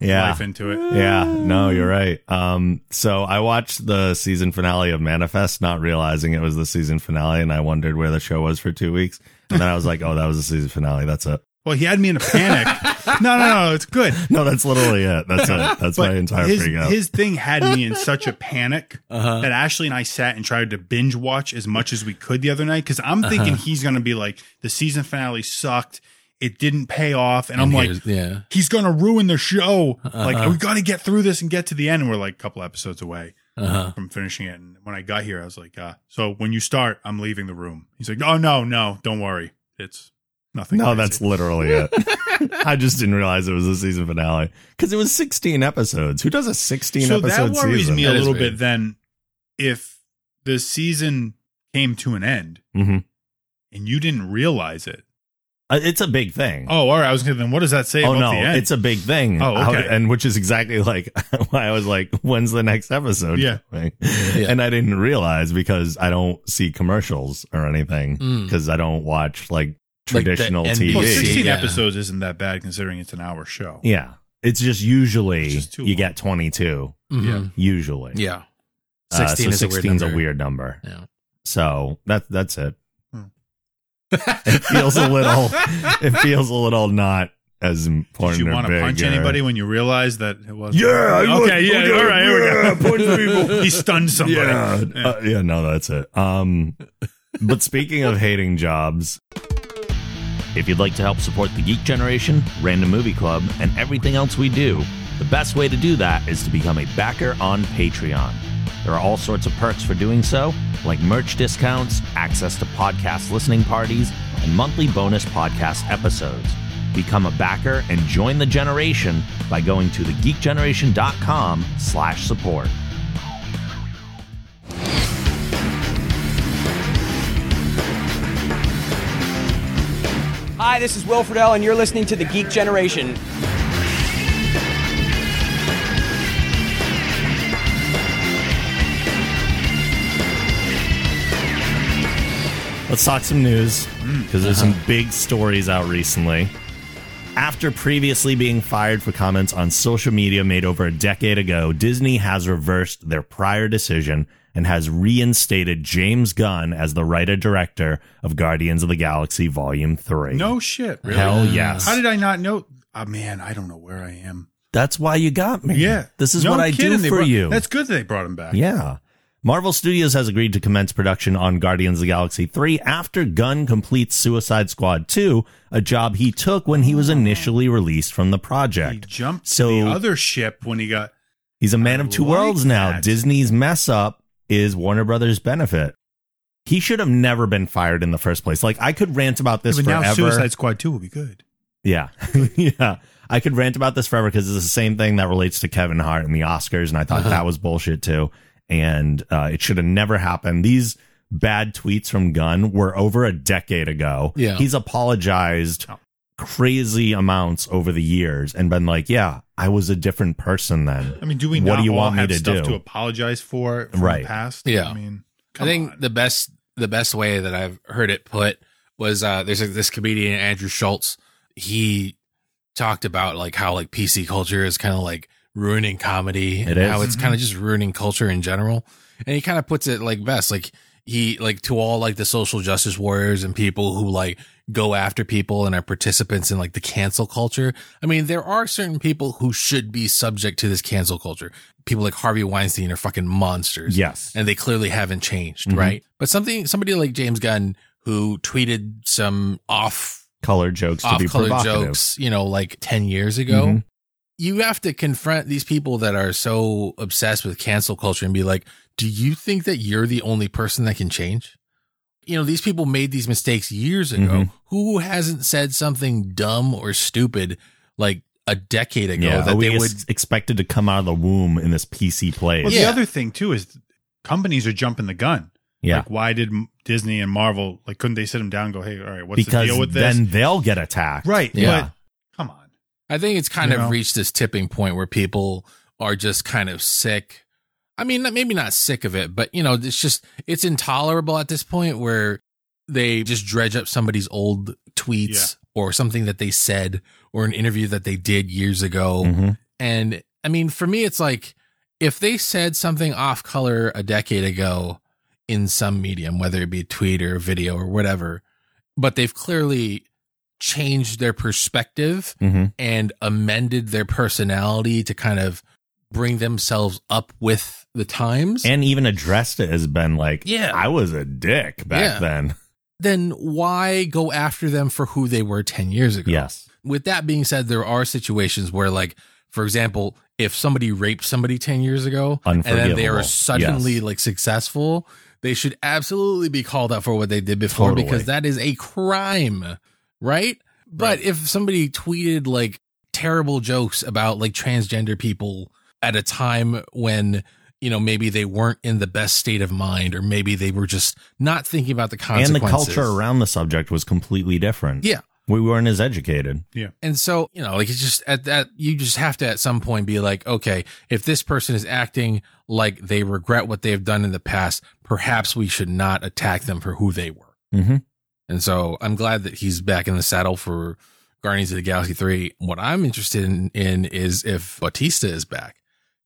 yeah. life into it. Yeah, no, you're right. Um, so I watched the season finale of Manifest, not realizing it was the season finale, and I wondered where the show was for two weeks. And then I was like, "Oh, that was the season finale. That's it." Well, he had me in a panic. no, no, no, it's good. No, that's literally it. That's it. That's my entire his, freak out. his thing had me in such a panic Uh-huh. that Ashley and I sat and tried to binge watch as much as we could the other night because I'm Uh-huh. thinking he's going to be like the season finale sucked. It didn't pay off, and, I'm like, here's- yeah. he's going to ruin the show. Uh-huh. Like we got to get through this and get to the end. And we're like a couple episodes away Uh-huh. from finishing it. And when I got here, I was like, uh, so when you start, I'm leaving the room. He's like, oh no, no, don't worry, it's nothing. no, crazy." that's literally it. I just didn't realize it was the season finale because it was 16 episodes. Who does a 16 so episode that worries season? me a little weird. bit. Then, if the season came to an end Mhm. and you didn't realize it, It's a big thing. oh, all right. I was gonna. Then what does that say Oh about no, the end? it's a big thing. Oh, How- okay. and which is exactly like why I was like, "When's the next episode?" Yeah. coming? and I didn't realize because I don't see commercials or anything Mm. because I don't watch like Like the traditional well, TV. 16 Yeah. episodes isn't that bad considering it's an hour show. Yeah, it's just usually It's just you long. get twenty two. Mhm. Usually, Yeah. Uh, 16 so is a weird number. a weird number. Yeah. So that that's it. It feels a little. It feels a little not as important. Did you want to punch or- anybody when you realize that it was? Yeah, I. Okay. Yeah. Okay, all right. Here we go. punch people. he stunned somebody. Yeah. Yeah. Uh, yeah, no, that's it. Um, but speaking of hating jobs, if you'd like to help support the Geek Generation, Random Movie Club, and everything else we do, the best way to do that is to become a backer on Patreon. There are all sorts of perks for doing so, like merch discounts, access to podcast listening parties, and monthly bonus podcast episodes. Become a backer and join the generation by going to thegeekgeneration.com slash support. Hi, this is Will Friedle, and you're listening to The Geek Generation. Let's talk some news because there's some uh-huh. big stories out recently. After previously being fired for comments on social media made over a decade ago, Disney has reversed their prior decision and has reinstated James Gunn as the writer director of Guardians of the Galaxy Volume 3. No shit. Really? Hell yes. How did I not know? Oh man, I don't know where I am. That's why you got me. Yeah. This is No what I kidding, do they for brought- you. That's good that they brought him back. Yeah. Marvel Studios has agreed to commence production on Guardians of the Galaxy 3 after Gunn completes Suicide Squad 2, a job he took when he was initially released from the He project. jumped So- to the other ship when he got. He's a man I of two like worlds now. Disney's mess up is Warner Brothers' benefit. He should have never been fired in the first place. Like I could rant about this but now forever. Suicide Squad 2 will be good. Yeah. yeah. I could rant about this forever because it's the same thing that relates to Kevin Hart and the Oscars. And I thought Uh-huh. that was bullshit too. And uh, it should have never happened. These bad tweets from Gunn were over a decade ago. Yeah. He's apologized crazy amounts over the years and been like, yeah, I was a different person then. I mean, do we What not do you all want me to stuff do? to apologize for from Right. the past? Yeah. I mean, I think on. the best the best way that I've heard it put was uh there's a, this comedian Andrew Schulz. He talked about like how like PC culture is kind of like ruining comedy It and is. how it's kind of just ruining culture in general. And he kind of puts it like best like he like to all like the social justice warriors and people who like go after people and are participants in like the cancel culture. I mean, there are certain people who should be subject to this cancel culture. People like Harvey Weinstein are fucking monsters Yes. and they clearly haven't changed, Mhm. right? But something somebody like James Gunn who tweeted some off Color jokes to off be color provocative. jokes, you know, like 10 years ago. Mhm. You have to confront these people that are so obsessed with cancel culture and be like, "Do you think that you're the only person that can change?" You know, these people made these mistakes years ago. Mhm. Who hasn't said something dumb or stupid like a decade ago Yeah, that they would expected to come out of the womb in this PC place. Well, Yeah. the other thing too is companies are jumping the gun. Yeah. Like, why did Disney and Marvel like couldn't they sit them down and go, hey, all right, what's because the deal with this? then they'll get attacked. right. Yeah. But come on. I think it's kind You of know? reached this tipping point where people are just kind of sick. I mean, maybe not sick of it, but you know, it's just it's intolerable at this point where they just dredge up somebody's old tweets or something that they said or an interview that they did years ago. Mhm. And I mean, for me, it's like if they said something off color a decade ago in some medium, whether it be a tweet or a video or whatever, but they've clearly changed their perspective Mhm. and amended their personality to kind of bring themselves up with the times, And even addressed it as been like, Yeah. I was a dick back Yeah. then. then why go after them for who they were 10 years ago? Yes. with that being said, there are situations where, like, for example, if somebody raped somebody 10 years ago and then they are suddenly Yes. like successful, they should absolutely be called out for what they did before Totally. because that is a crime, right? But if somebody tweeted like terrible jokes about like transgender people at a time when you know maybe they weren't in the best state of mind or maybe they were just not thinking about the consequences And the culture around the subject was completely different. Yeah. We weren't as educated. Yeah and so, you know, like it's just at that, you just have to at some point be like, okay, if this person is acting like they regret what they've done in the past, perhaps we should not attack them for who they were. Mm-hmm. And so I'm glad that he's back in the saddle for Guardians of the Galaxy 3. What I'm interested in, in is if Bautista is back.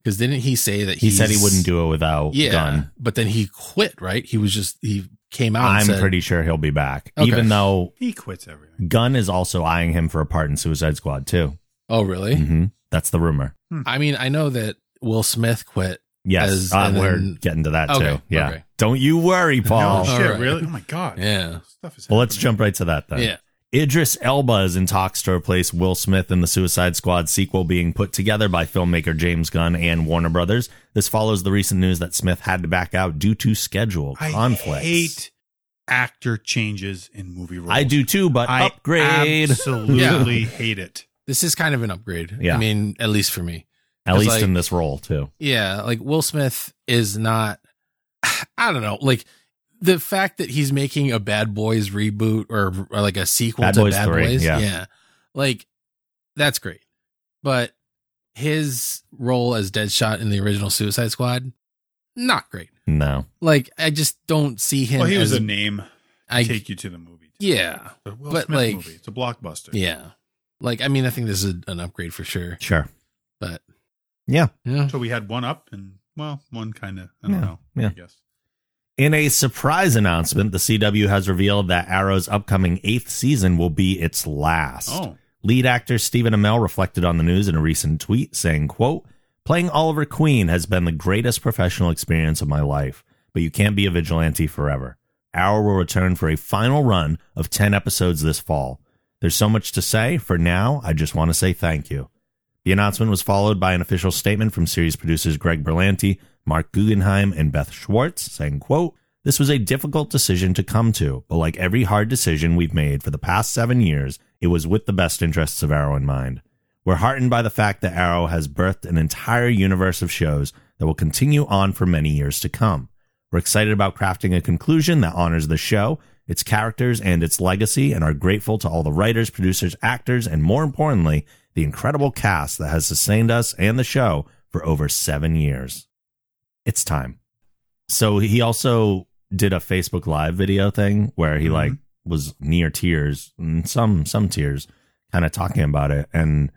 Because didn't he say that He said he wouldn't do it without Yeah. Gunn. But then he quit, right? He was just, he came out I'm said, pretty sure he'll be back. Okay. Even though He quits everything. Gunn is also eyeing him for a part in Suicide Squad too. oh, really? hmm That's the rumor. I mean, I know that Will Smith quit. Yes, As- uh, and we're then- getting to that too. Yeah, okay. don't you worry, No Paul. shit, All right. really? Oh my god. Yeah. Stuff is well, let's jump right to that then. Yeah. Idris Elba is in talks to replace Will Smith in the Suicide Squad sequel being put together by filmmaker James Gunn and Warner Brothers. This follows the recent news that Smith had to back out due to schedule I conflicts. hate actor changes in movie roles. I do too, but I upgrade. absolutely hate it. This is kind of an upgrade. Yeah. I mean, at least for me. At least like- in this role too. Yeah. Like Will Smith is not, I don't know, like the fact that he's making a Bad Boys reboot or, or like a sequel Bad to Boys Bad 3, Boys. yeah. Like that's great. But his role as Deadshot in the original Suicide Squad, not great. No. Like I just don't see him Well, he was as a name. I take you to the movie. yeah. The Will but Smith like- movie. It's a blockbuster. Yeah. Like I mean I think this is an upgrade for sure. Sure. But Yeah. yeah. So we had one up and well, one kind of. I don't Yeah, know. yeah. I guess. In a surprise announcement, the CW has revealed that Arrow's upcoming eighth season will be its last. Oh, Lead actor Stephen Amell reflected on the news in a recent tweet saying, quote, Playing Oliver Queen has been the greatest professional experience of my life, but you can't be a vigilante forever. Arrow will return for a final run of 10 episodes this fall. There's so much to say. For now, I just want to say thank you. The announcement was followed by an official statement from series producers Greg Berlanti, Marc Guggenheim, and Beth Schwartz saying, quote, This was a difficult decision to come to, but like every hard decision we've made for the past seven years, it was with the best interests of Arrow in mind. We're heartened by the fact that Arrow has birthed an entire universe of shows that will continue on for many years to come. We're excited about crafting a conclusion that honors the show, its characters, and its legacy, and are grateful to all the writers, producers, actors, and more importantly, the incredible cast that has sustained us and the show for over seven years. It's time. So he also did a Facebook Live video thing where he mm-hmm. like was near tears, mm, some some tears, kind of talking about it. And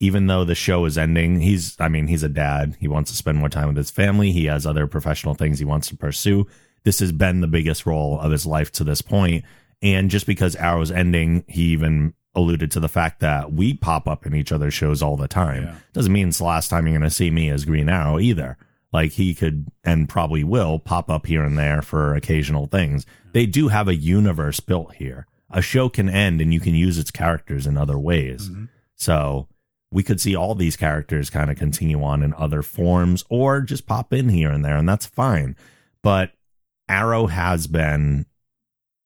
even though the show is ending, he's I mean he's a dad. He wants to spend more time with his family. He has other professional things he wants to pursue. This has been the biggest role of his life to this point. And just because Arrow's ending, he even alluded to the fact that we pop up in each other's shows all the time. Yeah. Doesn't mean it's the last time you're going to see me as Green Arrow either. Like he could and probably will pop up here and there for occasional things. They do have a universe built here. A show can end and you can use its characters in other ways. Mm-hmm. So we could see all these characters kind of continue on in other forms or just pop in here and there, and that's fine. But Arrow has been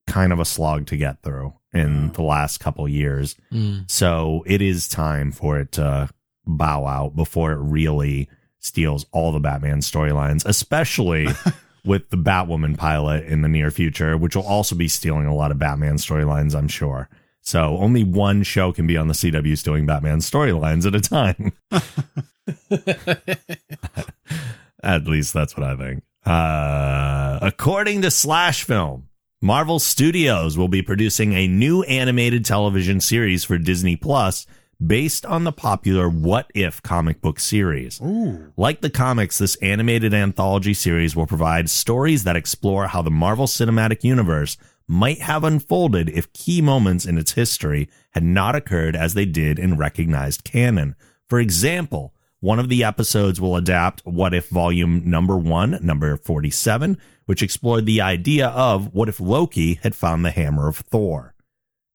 kind of a slog to get through in the last couple years. Mm. So it is time for it to bow out before it really steals all the Batman storylines, especially with the Batwoman pilot in the near future, which will also be stealing a lot of Batman storylines, I'm sure. So only one show can be on the CW stealing Batman storylines at a time. at least that's what I think. Uh, according to Slash Film, Marvel Studios will be producing a new animated television series for Disney Plus based on the popular What If comic book series. Like the comics, this animated anthology series will provide stories that explore how the Marvel Cinematic Universe might have unfolded if key moments in its history had not occurred as they did in recognized canon. For example, one of the episodes will adapt What If Volume Number 1, number 47, which explored the idea of what if Loki had found the hammer of Thor.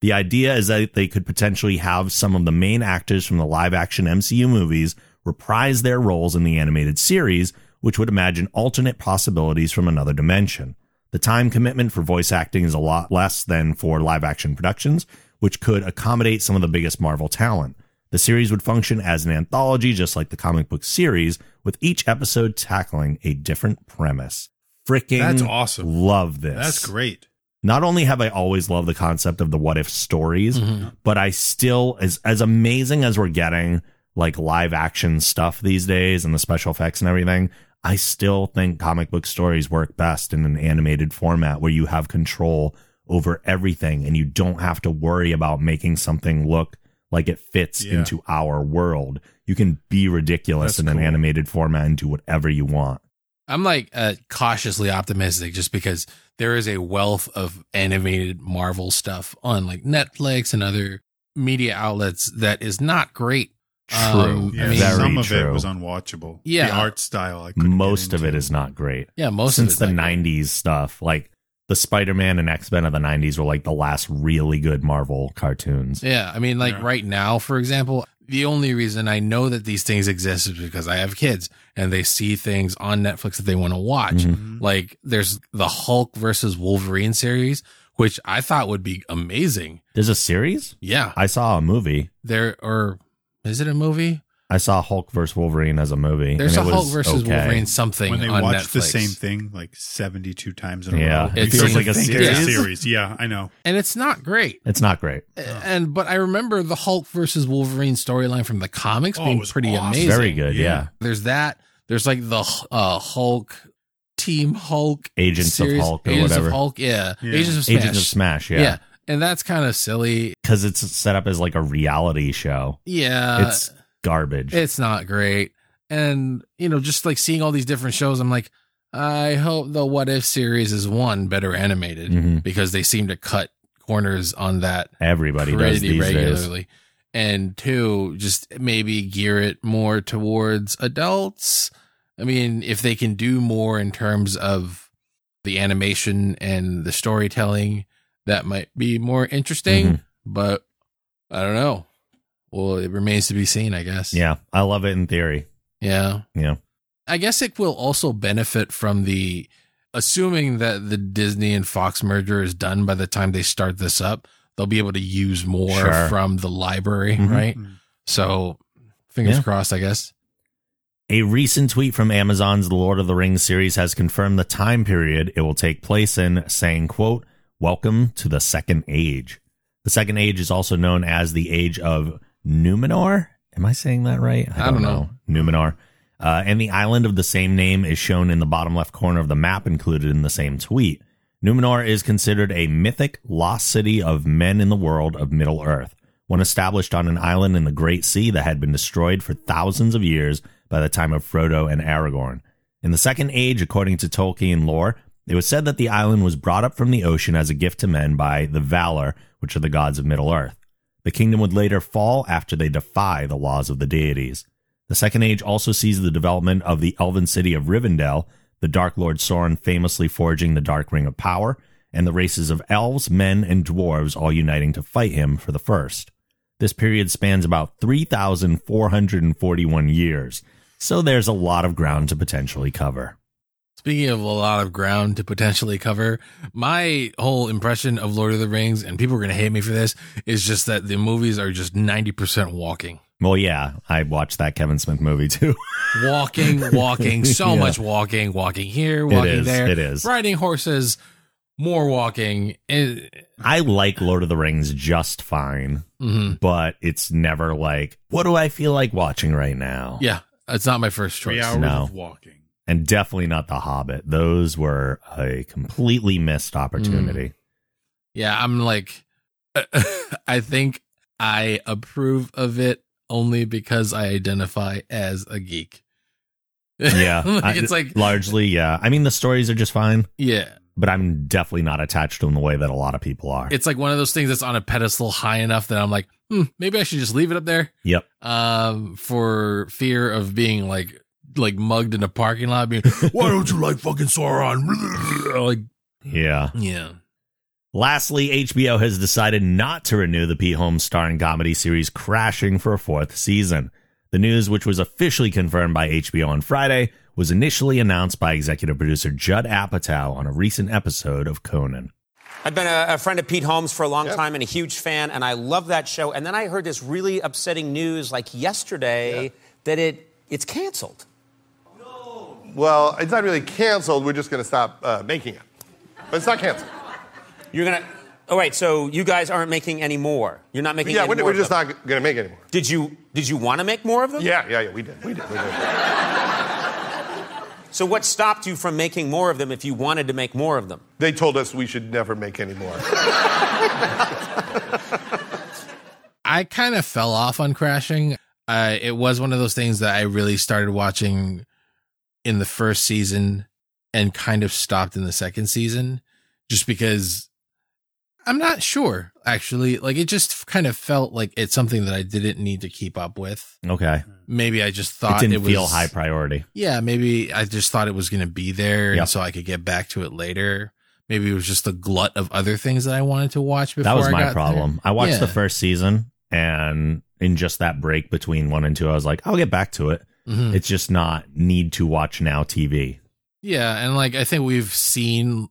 The idea is that they could potentially have some of the main actors from the live action MCU movies reprise their roles in the animated series, which would imagine alternate possibilities from another dimension. The time commitment for voice acting is a lot less than for live action productions, which could accommodate some of the biggest Marvel talent. The series would function as an anthology, just like the comic book series, with each episode tackling a different premise. Freaking That's awesome. Love this. That's great. Not only have I always loved the concept of the what if stories, mm-hmm. but I still as as amazing as we're getting like live action stuff these days and the special effects and everything, I still think comic book stories work best in an animated format where you have control over everything and you don't have to worry about making something look like it fits Yeah. into our world. You can be ridiculous That's in an animated format and do whatever you want. I'm like uh, cautiously optimistic just because there is a wealth of animated Marvel stuff on like Netflix and other media outlets that is not great. Um, Yeah, I mean, some of true. it was unwatchable. Yeah. the art style. I Most of it is not great. yeah, most since of the it's not great. 90s stuff like the spider-man and x-men of the 90s were like the last really good marvel cartoons Yeah, I mean, like Yeah. right now, for example, the only reason I know that these things exist is because I have kids and they see things on Netflix that they want to watch. Mhm. Like there's the Hulk versus Wolverine series, which I thought would be amazing. there's a series Yeah, i saw a movie there or is it a movie? i saw hulk versus wolverine as a movie There's a it Hulk was versus okay. Wolverine something when they on watch Netflix. the same thing like 72 times in a Yeah. row. It feels like a think it's series. series. Yeah, I know. and it's not great. it's not great And but I remember the Hulk versus Wolverine storyline from the comics Oh, being pretty awesome. amazing. very good yeah, Yeah. There's that. There's like the uh, Hulk Team Hulk agents series, of hulk or Agents whatever of Hulk, yeah. Yeah. Agents of Smash. agents of smash yeah. yeah And that's kind of silly. because it's set up as like a reality show Yeah. it's garbage it's not great. And, you know, just like seeing all these different shows, I'm like, I hope the What If series is one better animated Mhm. because they seem to cut corners on that everybody does pretty these days regularly. And two, just maybe gear it more towards adults. I mean, if they can do more in terms of the animation and the storytelling, that might be more interesting. Mhm. But I don't know. Well, it remains to be seen, I guess. yeah i love it in theory Yeah. yeah I guess it will also benefit from the assuming that the Disney and Fox merger is done by the time they start this up, they'll be able to use more Sure. from the library, Mhm. right? Mhm. So fingers Yeah. crossed, I guess. A recent tweet from Amazon's The Lord of the Rings series has confirmed the time period it will take place in, saying, quote, Welcome to the Second Age. The Second Age is also known as the Age of Numenor. Am I saying that right? I don't know. Numenor. Uh, and the island of the same name is shown in the bottom left corner of the map included in the same tweet. Numenor is considered a mythic lost city of men in the world of Middle Earth, one established on an island in the Great Sea that had been destroyed for thousands of years by the time of Frodo and Aragorn. In the Second Age, according to Tolkien lore, it was said that the island was brought up from the ocean as a gift to men by the Valar, which are the gods of Middle Earth. The kingdom would later fall after they defy the laws of the deities. The Second Age also sees the development of the elven city of Rivendell, the Dark Lord Sauron famously forging the Dark Ring of Power, and the races of elves, men, and dwarves all uniting to fight him for the first. This period spans about 3,441 years, so there's a lot of ground to potentially cover. Speaking of a lot of ground to potentially cover, my whole impression of Lord of the Rings, and people are going to hate me for this, is just that the movies are just 90% walking. Well, yeah, I watched that Kevin Smith movie too. Walking, walking, so Yeah. much walking, walking here, walking is, there. it is. Riding horses, more walking. It, I like Lord of the Rings just fine, mhm. but it's never like, what do I feel like watching right now? Yeah, it's not my first choice. Three choice. hours No. of walking. And definitely not The Hobbit. Those were a completely missed opportunity. Mm. Yeah, I'm like, I think I approve of it only because I identify as a geek. Yeah. Like, I- it's like, largely, yeah. I mean, the stories are just fine, yeah, but I'm definitely not attached to them the way that a lot of people are. it's like one of those things that's on a pedestal high enough that I'm like, hmm, maybe I should just leave it up there. yep. Um, for fear of being like, like mugged in a parking lot, being, why don't you like fucking Sauron? like, Yeah. yeah. Lastly, HBO has decided not to renew the Pete Holmes starring comedy series Crashing for a fourth season. The news, which was officially confirmed by HBO on Friday, was initially announced by executive producer Judd Apatow on a recent episode of Conan. I've been a, a friend of Pete Holmes for a long time and a huge fan, and I love that show. And then I heard this really upsetting news, like yesterday, that it it's canceled. No. Well, it's not really canceled. We're just going to stop uh, making it. But it's not canceled. You're gonna. Oh wait, so you guys aren't making any more? You're not making yeah, any we're, more. we're of just them? not going to make it anymore. Did you Did you want to make more of them? Yeah, yeah, yeah. We did. We did. We did. So what stopped you from making more of them if you wanted to make more of them? They told us we should never make any more. I kind of fell off on crashing. Uh, it was one of those things that I really started watching in the first season and kind of stopped in the second season just because I'm not sure actually. Like it just kind of felt like it's something that I didn't need to keep up with. Okay. Maybe I just thought It didn't it, was feel high priority. Yeah, maybe I just thought it was going to be there Yep. and so I could get back to it later. Maybe it was just a glut of other things that I wanted to watch before That was my problem. there. I watched Yeah. the first season, and in just that break between one and two, I was like, I'll get back to it. Mhm. It's just not need to watch now TV. Yeah, and like I think we've seen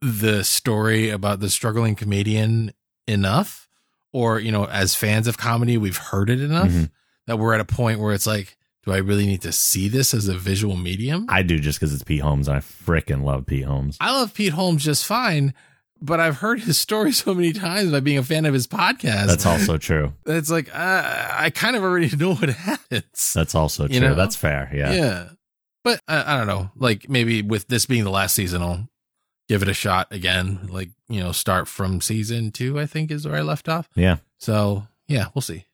the story about the struggling comedian enough, or you know, as fans of comedy, we've heard it enough Mhm. That we're at a point where it's like, do I really need to see this as a visual medium? I do just because it's Pete Holmes, and I freaking love Pete Holmes. I love Pete Holmes just fine, but I've heard his story so many times by being a fan of his podcast. That's also true. it's like uh, I kind of already know what happens. That's also true. You know? That's fair. Yeah. Yeah. But I, I don't know. Like maybe with this being the last season, I'll give it a shot again. Like, you know, start from season two, I think is where I left off. Yeah. So yeah, we'll see.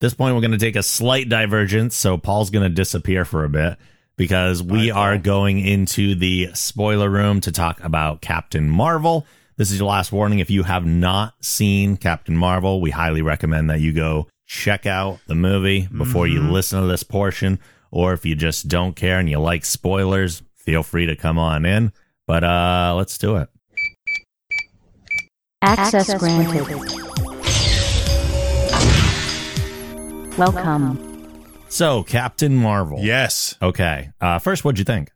This point, we're going to take a slight divergence. So Paul's going to disappear for a bit because we are going into the spoiler room to talk about Captain Marvel. This is your last warning. If you have not seen Captain Marvel, we highly recommend that you go check out the movie before you listen to this portion. Or if you just don't care and you like spoilers, feel free to come on in. But uh let's do it. Access granted. Welcome. So, Captain Marvel. Yes, Okay. Uh first what'd you think?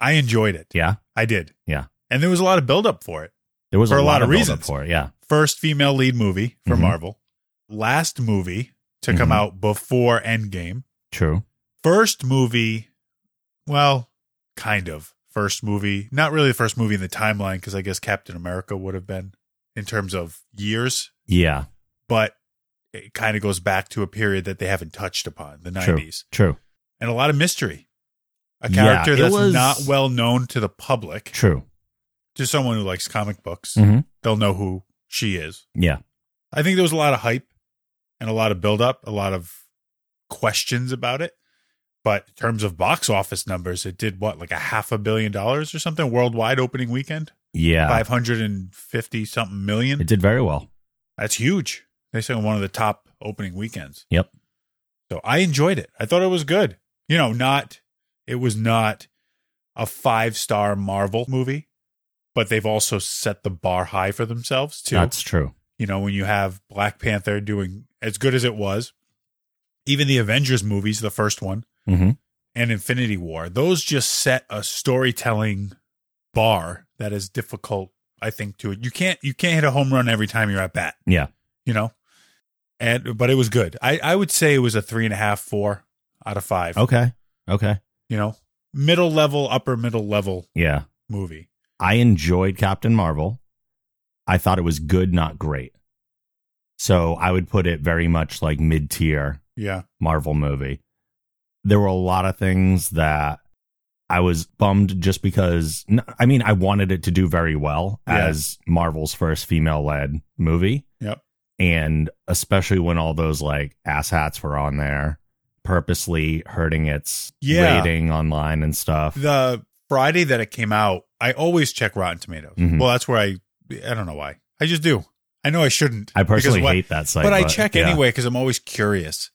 I enjoyed it. Yeah. I did. Yeah. And there was a lot of buildup for it. There was For a, a lot of buildup reasons. for it. Yeah. First female lead movie for Mhm. Marvel. Last movie to come Mhm. out before Endgame. True. First movie, well, kind of. First movie, not really the first movie in the timeline because I guess Captain America would have been in terms of years, Yeah. but it kind of goes back to a period that they haven't touched upon, the 90s. True. And a lot of mystery. A character it that's was- not well known to the public. True. To someone who likes comic books, Mhm. they'll know who she is. Yeah. I think there was a lot of hype and a lot of build up, a lot of questions about it. But in terms of box office numbers, it did what, like a half a billion dollars or something worldwide opening weekend? Yeah. 550 something million. It did very well. That's huge. They say one of the top opening weekends. Yep. So I enjoyed it. I thought it was good. You know, not, it was not a five star Marvel movie, but they've also set the bar high for themselves too. That's true. you know, when you have Black Panther doing as good as it was, even the Avengers movies, the first one, Mm-hmm. and Infinity War, those just set a storytelling bar that is difficult, I think, to it. You can't you can't hit a home run every time you're at bat, Yeah. You know? and but it was good. I I would say it was a three and a half, four out of five. Okay. Okay. You know, middle level, upper middle level Yeah. movie. I enjoyed Captain Marvel. I thought it was good, not great. So I would put it very much like mid tier Yeah. Marvel movie. There were a lot of things that I was bummed just because, I mean, I wanted it to do very well Yeah. as Marvel's first female led movie. Yep. And especially when all those like ass hats were on there, purposely hurting its Yeah. rating online and stuff. The Friday that it came out, I always check Rotten Tomatoes. Mhm. Well, that's where I I don't know why. I just do. I know I shouldn't. I personally hate that site. but I check yeah. anyway because I'm always curious.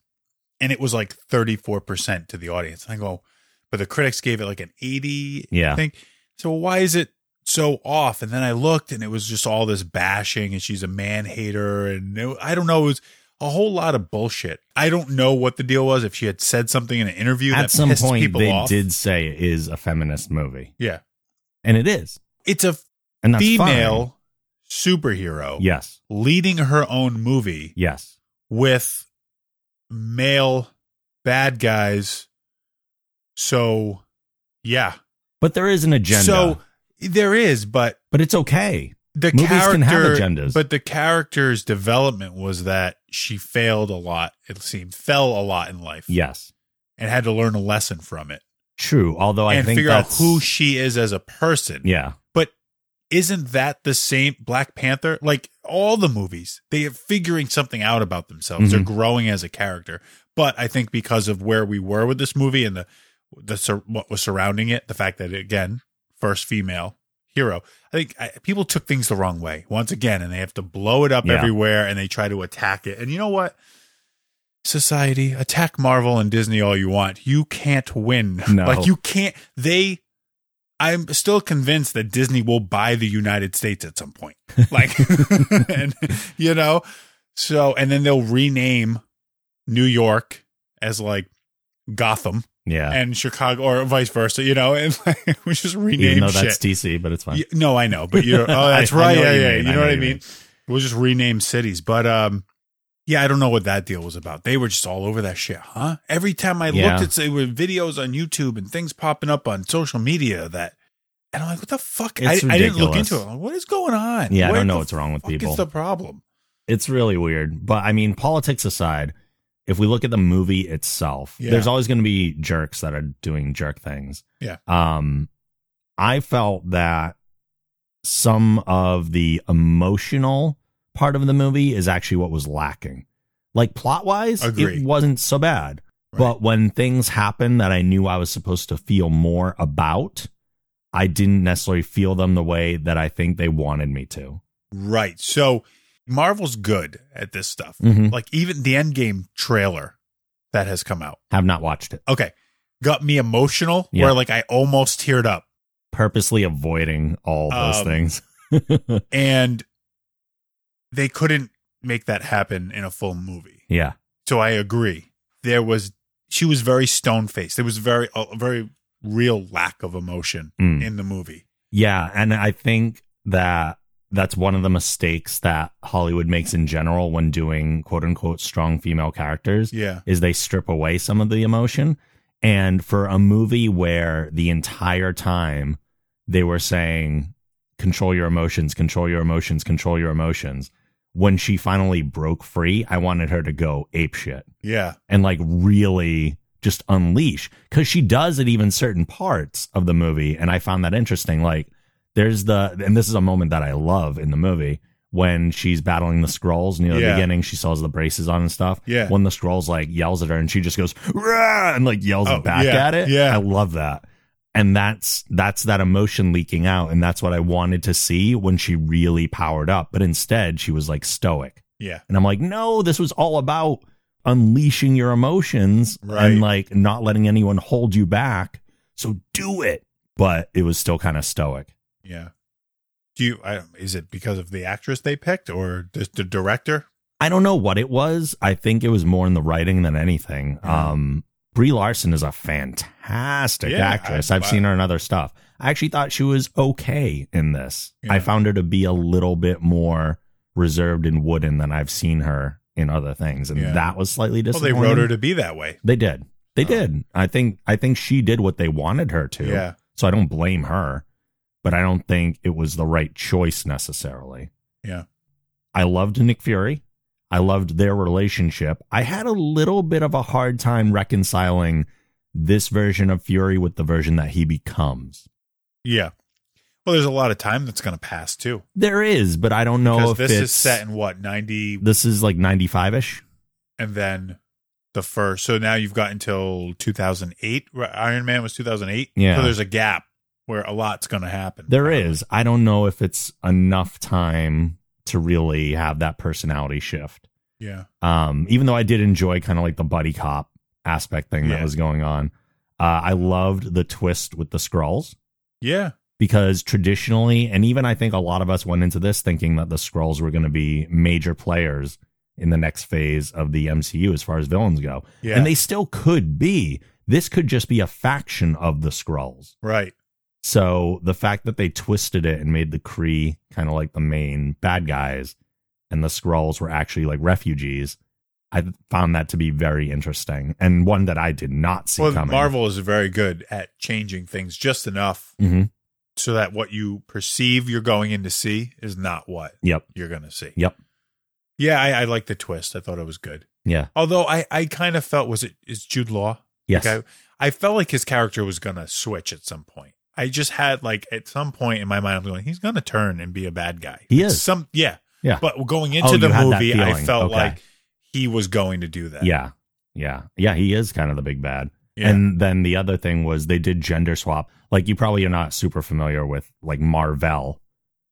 And it was like 34% to the audience. I go, but the critics gave it like an 80. Yeah. I think. So why is it so off? And then I looked and it was just all this bashing and she's a man hater. And it, I don't know. It was a whole lot of bullshit. I don't know what the deal was. If she had said something in an interview At that some point, people they off. did say it is a feminist movie, Yeah. and it is, It's a and female superhero Yes, leading her own movie yes, with male bad guys. So, yeah. but there is an agenda. So there is, but but it's okay. the Movies character, can have agendas. but the character's development was that she failed a lot. It seemed fell a lot in life, Yes, and had to learn a lesson from it, true. Although I and think figure out who she is as a person. Yeah, But isn't that the same Black Panther? Like all the movies, they are figuring something out about themselves. They're Mhm. growing as a character. But I think because of where we were with this movie and the the what was surrounding it, the fact that again, first female hero, I think I, people took things the wrong way once again, and they have to blow it up Yeah. everywhere, and they try to attack it. And you know what? Society attack Marvel and Disney all you want. You can't win. No. Like you can't. They I'm still convinced that Disney will buy the United States at some point. Like, and, you know, so, and then they'll rename New York as like Gotham yeah. and Chicago or vice versa, you know, and like, we just rename Even though shit. that's DC, but it's fine. No, I know, but you're, oh, that's I- I right. know yeah, what you yeah. You I know know what I mean? mean. We'll just rename cities. But, um, yeah, I don't know what that deal was about. They were just all over that shit, huh? Every time I Yeah. looked at, say, with videos on YouTube and things popping up on social media that, and I'm like, what the fuck? I, I didn't look into it. Like, what is going on? Yeah, I don't know what's wrong with people. Is the problem? it's really weird. But I mean, politics aside, if we look at the movie itself, Yeah. there's always going to be jerks that are doing jerk things. Yeah. Um, I felt that some of the emotional part of the movie is actually what was lacking. Like plot wise, it wasn't so bad. Right. But when things happened that I knew I was supposed to feel more about, I didn't necessarily feel them the way that I think they wanted me to. Right. So Marvel's good at this stuff. Mhm. Like even the Endgame trailer that has come out. Have not watched it. Okay. Got me emotional Yeah. where like I almost teared up. Purposely avoiding all those Um, things. And they couldn't make that happen in a full movie. yeah. So I agree. There was she was very stone faced. There was very a very real lack of emotion Mm. in the movie. Yeah, and I think that that's one of the mistakes that Hollywood makes in general when doing quote unquote strong female characters Yeah. is they strip away some of the emotion. And for a movie where the entire time they were saying control your emotions, control your emotions, control your emotions, when she finally broke free, I wanted her to go ape shit Yeah. and like really just unleash because she does at even certain parts of the movie and i found that interesting like there's the and this is a moment that i love in the movie when she's battling the Skrulls near the Yeah. beginning she sells the braces on and stuff Yeah. when the Skrulls like yells at her and she just goes Rah! and like yells Oh, back yeah, at it yeah. i love that and that's that's that emotion leaking out and that's what i wanted to see when she really powered up but instead she was like stoic Yeah. and I'm like, no, this was all about unleashing your emotions Right. and like not letting anyone hold you back. So do it. But it was still kind of stoic. Yeah. Do you I, is it because of the actress they picked or just the director? I don't know what it was. I think it was more in the writing than anything. Um, Brie Larson is a fantastic Yeah, actress. I- I've seen her in other stuff. I actually thought she was okay in this. Yeah. I found her to be a little bit more reserved and wooden than I've seen her in other things, and Yeah. that was slightly disappointing. Well, they wrote her to be that way. They did. They did. I think. I think she did what they wanted her to. Yeah. So I don't blame her, but I don't think it was the right choice necessarily. Yeah. I loved Nick Fury. I loved their relationship. I had a little bit of a hard time reconciling this version of Fury with the version that he becomes. Yeah. Well, there's a lot of time that's going to pass too. There is, but I don't know Because if this is set in what ninety, this is like 95 ish. and then the first. So now you've got until 2008. Iron Man was 2008. Yeah. So there's a gap where a lot's going to happen. There is. I don't know if it's enough time to really have that personality shift. Yeah. Um, even though I did enjoy kind of like the buddy cop aspect thing that was going on. Uh, I loved the twist with the Skrulls Yeah. because traditionally, and even I think a lot of us went into this thinking that the Skrulls were going to be major players in the next phase of the MCU as far as villains go. Yeah. And they still could be. This could just be a faction of the Skrulls. Right. So the fact that they twisted it and made the Kree kind of like the main bad guys and the Skrulls were actually like refugees, I found that to be very interesting and one that I did not see Well, coming. Marvel is very good at changing things just enough hmm so that what you perceive you're going in to see is not what Yep. you're going to see. Yep. Yeah, I, I like the twist. I thought it was good. Yeah. Although I, I kind of felt was it is Jude Law? Yes. Like, I, I felt like his character was gonna switch at some point. I just had like at some point in my mind I'm going, he's gonna turn and be a bad guy. He is. Some yeah. Yeah. But going into Oh, the that movie, I felt Okay. like he was going to do that. Yeah. Yeah. Yeah. He is kind of the big bad. Yeah. And then the other thing was they did gender swap. Like you probably are not super familiar with like Marvel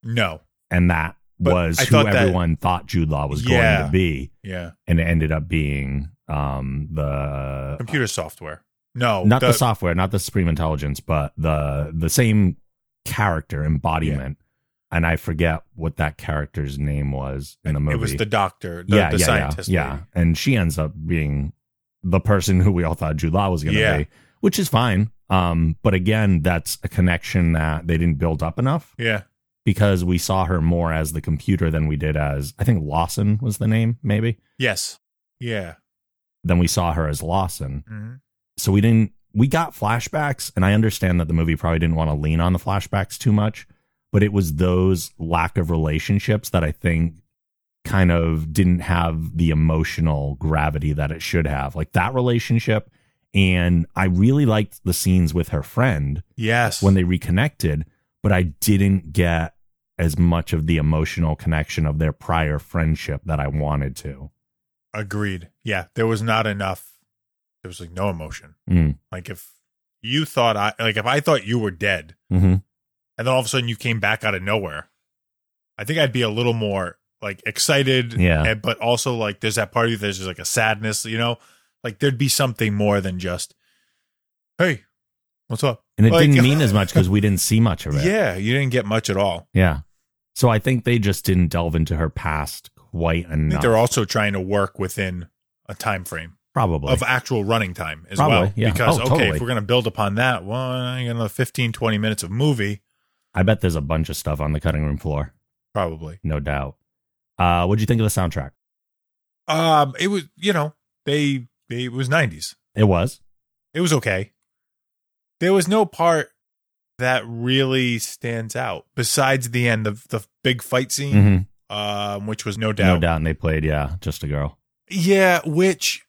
No. and that But was I who thought that- everyone thought Jude Law was Yeah. going to be. Yeah. And it ended up being um the Computer software. No. not the, software, not the Supreme Intelligence, but the the same character embodiment. And I forget what that character's name was in the movie. It was the doctor, the, yeah, the yeah, scientist. yeah, yeah. And she ends up being the person who we all thought Jude Law was going to Yeah. be, which is fine. Um, but again, that's a connection that they didn't build up enough Yeah. because we saw her more as the computer than we did as I think Lawson was the name, maybe. Yes. Yeah. Then we saw her as Lawson. hmm so we didn't we got flashbacks and i understand that the movie probably didn't want to lean on the flashbacks too much but it was those lack of relationships that i think kind of didn't have the emotional gravity that it should have like that relationship and i really liked the scenes with her friend Yes. when they reconnected but i didn't get as much of the emotional connection of their prior friendship that i wanted to Agreed. Yeah. There was not enough. There was like no emotion. mm. Like if you thought I like if I thought you were dead hmm and then all of a sudden you came back out of nowhere, I think I'd be a little more like excited. Yeah. and- but also like there's that part of you there's just like a sadness, you know? Like there'd be something more than just, hey, what's up? and it Like- didn't mean as much because we didn't see much of it Yeah, you didn't get much at all. Yeah. So I think they just didn't delve into her past quite enough. they're also trying to work within a time frame Probably. of actual running time as Probably, well. yeah. Because Oh, okay, totally. if we're gonna build upon that, well, I got another 15, 20 minutes of movie, I bet there's a bunch of stuff on the cutting room floor. probably. No doubt. Uh, what'd you think of the soundtrack? Um, it was you know they, they it was nineties. It was. It was okay. There was no part that really stands out besides the end of the big fight scene, Mhm. um, which was no doubt. No doubt. And they played, yeah, just a girl. Yeah, which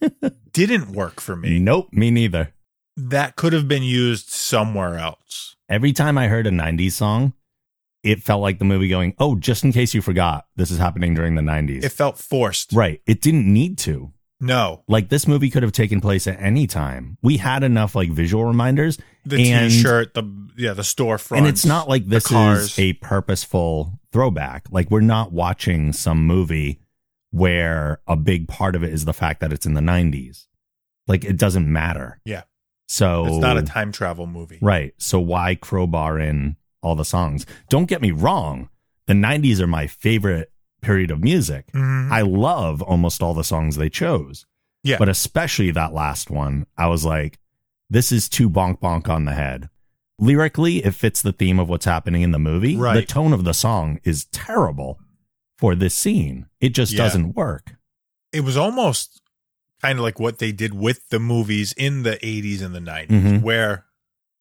didn't work for me. Nope, me neither. That could have been used somewhere else. Every time I heard a 90s song, it felt like the movie going, oh, just in case you forgot, this is happening during the 90s. It felt forced. right. It didn't need to. No, Like this movie could have taken place at any time. We had enough like visual reminders. the and- T-shirt, the yeah, the storefront, And it's not like this is a purposeful throwback. Like we're not watching some movie where a big part of it is the fact that it's in the 90s. Like it doesn't matter. Yeah. So It's not a time travel movie. Right. So why crowbar in all the songs? Don't get me wrong. The 90s are my favorite period of music. Mhm. I love almost all the songs they chose. Yeah. But especially that last one, I was like, this is too bonk bonk on the head. Lyrically, it fits the theme of what's happening in the movie. Right. The tone of the song is terrible for this scene. It just Yeah. doesn't work. It was almost kind of like what they did with the movies in the 80s and the 90s, Mhm. where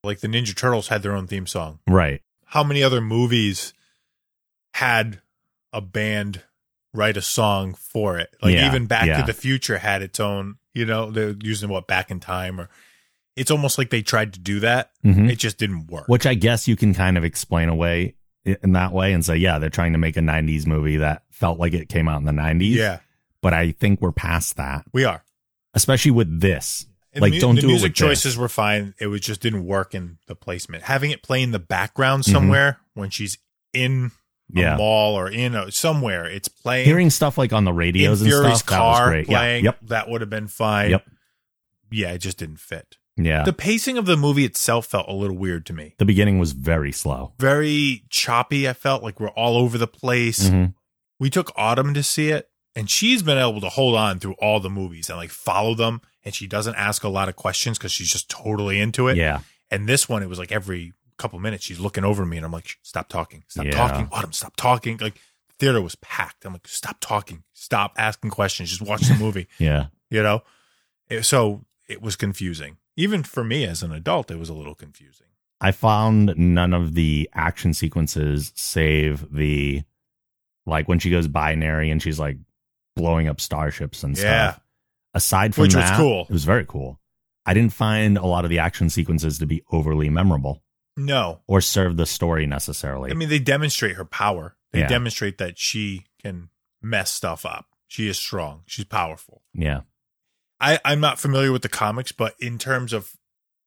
like the Ninja Turtles had their own theme song. Right. How many other movies had a band write a song for it? Like Yeah, even Back yeah. to the Future had its own, you know, they're using what Back in Time or it's almost like they tried to do that. Mhm. It just didn't work. Which I guess you can kind of explain away in that way and say, yeah, they're trying to make a 90s movie that felt like it came out in the 90s. yeah, But I think we're past that, we are. especially with this. And like, mu- don't do music it with this. choices were fine. It was just didn't work in the placement. Having it play in the background Mhm. somewhere when she's in a Yeah. mall or in a, somewhere, it's playing. Hearing stuff like on the radios in and Fury's stuff, that was car great. Yeah. playing, Yep. that would have been fine. Yep. Yeah, it just didn't fit. Yeah. The pacing of the movie itself felt a little weird to me. The beginning was very slow. Very choppy. I felt like we're all over the place. Mhm. We took Autumn to see it, and she's been able to hold on through all the movies and like follow them. And she doesn't ask a lot of questions because she's just totally into it. Yeah. And this one, it was like every couple minutes she's looking over me, and I'm like, "Stop talking, stop Yeah. talking, Autumn, stop talking." Like the theater was packed. I'm like, "Stop talking, stop asking questions, just watch the movie." Yeah. you know. It- so it was confusing, even for me as an adult. It was a little confusing. I found none of the action sequences save the like when she goes binary and she's like blowing up starships and Yeah. stuff. Aside from Which was that, cool. It was very cool. I didn't find a lot of the action sequences to be overly memorable No, or serve the story necessarily. I mean they demonstrate her power. They Yeah. demonstrate that she can mess stuff up. She is strong. She's powerful. yeah. I, I'm not familiar with the comics, but in terms of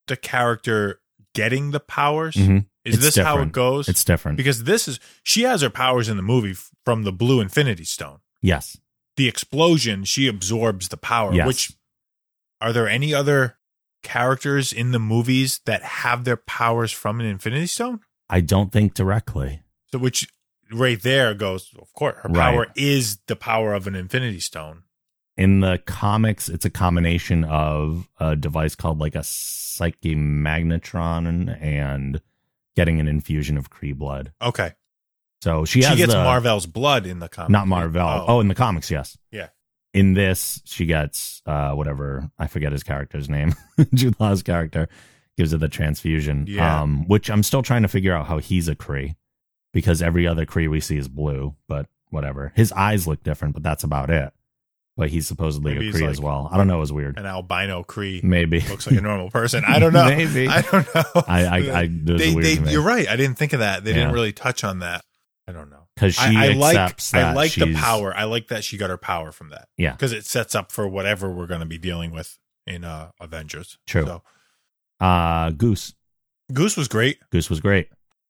the character getting the powers, Mhm. is It's this how it goes? It's different. because this is she has her powers in the movie from the blue infinity stone. yes. The explosion, she absorbs the power. Yes. Which are there any other characters in the movies that have their powers from an infinity stone? I don't think directly. So which right there goes, of course, her Right. power is the power of an infinity stone. In the comics, it's a combination of a device called like a psyche magnetron and getting an infusion of Kree blood. Okay. So she She, has gets the, Marvel's blood in the comic. not Marvel. Oh. Oh. in the comics, yes. Yeah. In this, she gets uh whatever I forget his character's name. Jude Law's character gives her the transfusion. Yeah. Um, which I'm still trying to figure out how he's a Kree because every other Kree we see is blue, but whatever. His eyes look different, but that's about it. But he's supposedly Maybe a he's Kree like as well. I don't know. It was weird. An albino Kree Maybe looks like a normal person. I don't know. Maybe. I don't know. I- I- I- they, they, you're right. I didn't think of that. They didn't really touch on that. I don't know. because she I, I like I like the power. I like that she got her power from that. Yeah. because it sets up for whatever we're going to be dealing with in uh Avengers. True. So Uh, Goose. Goose was great. Goose was great.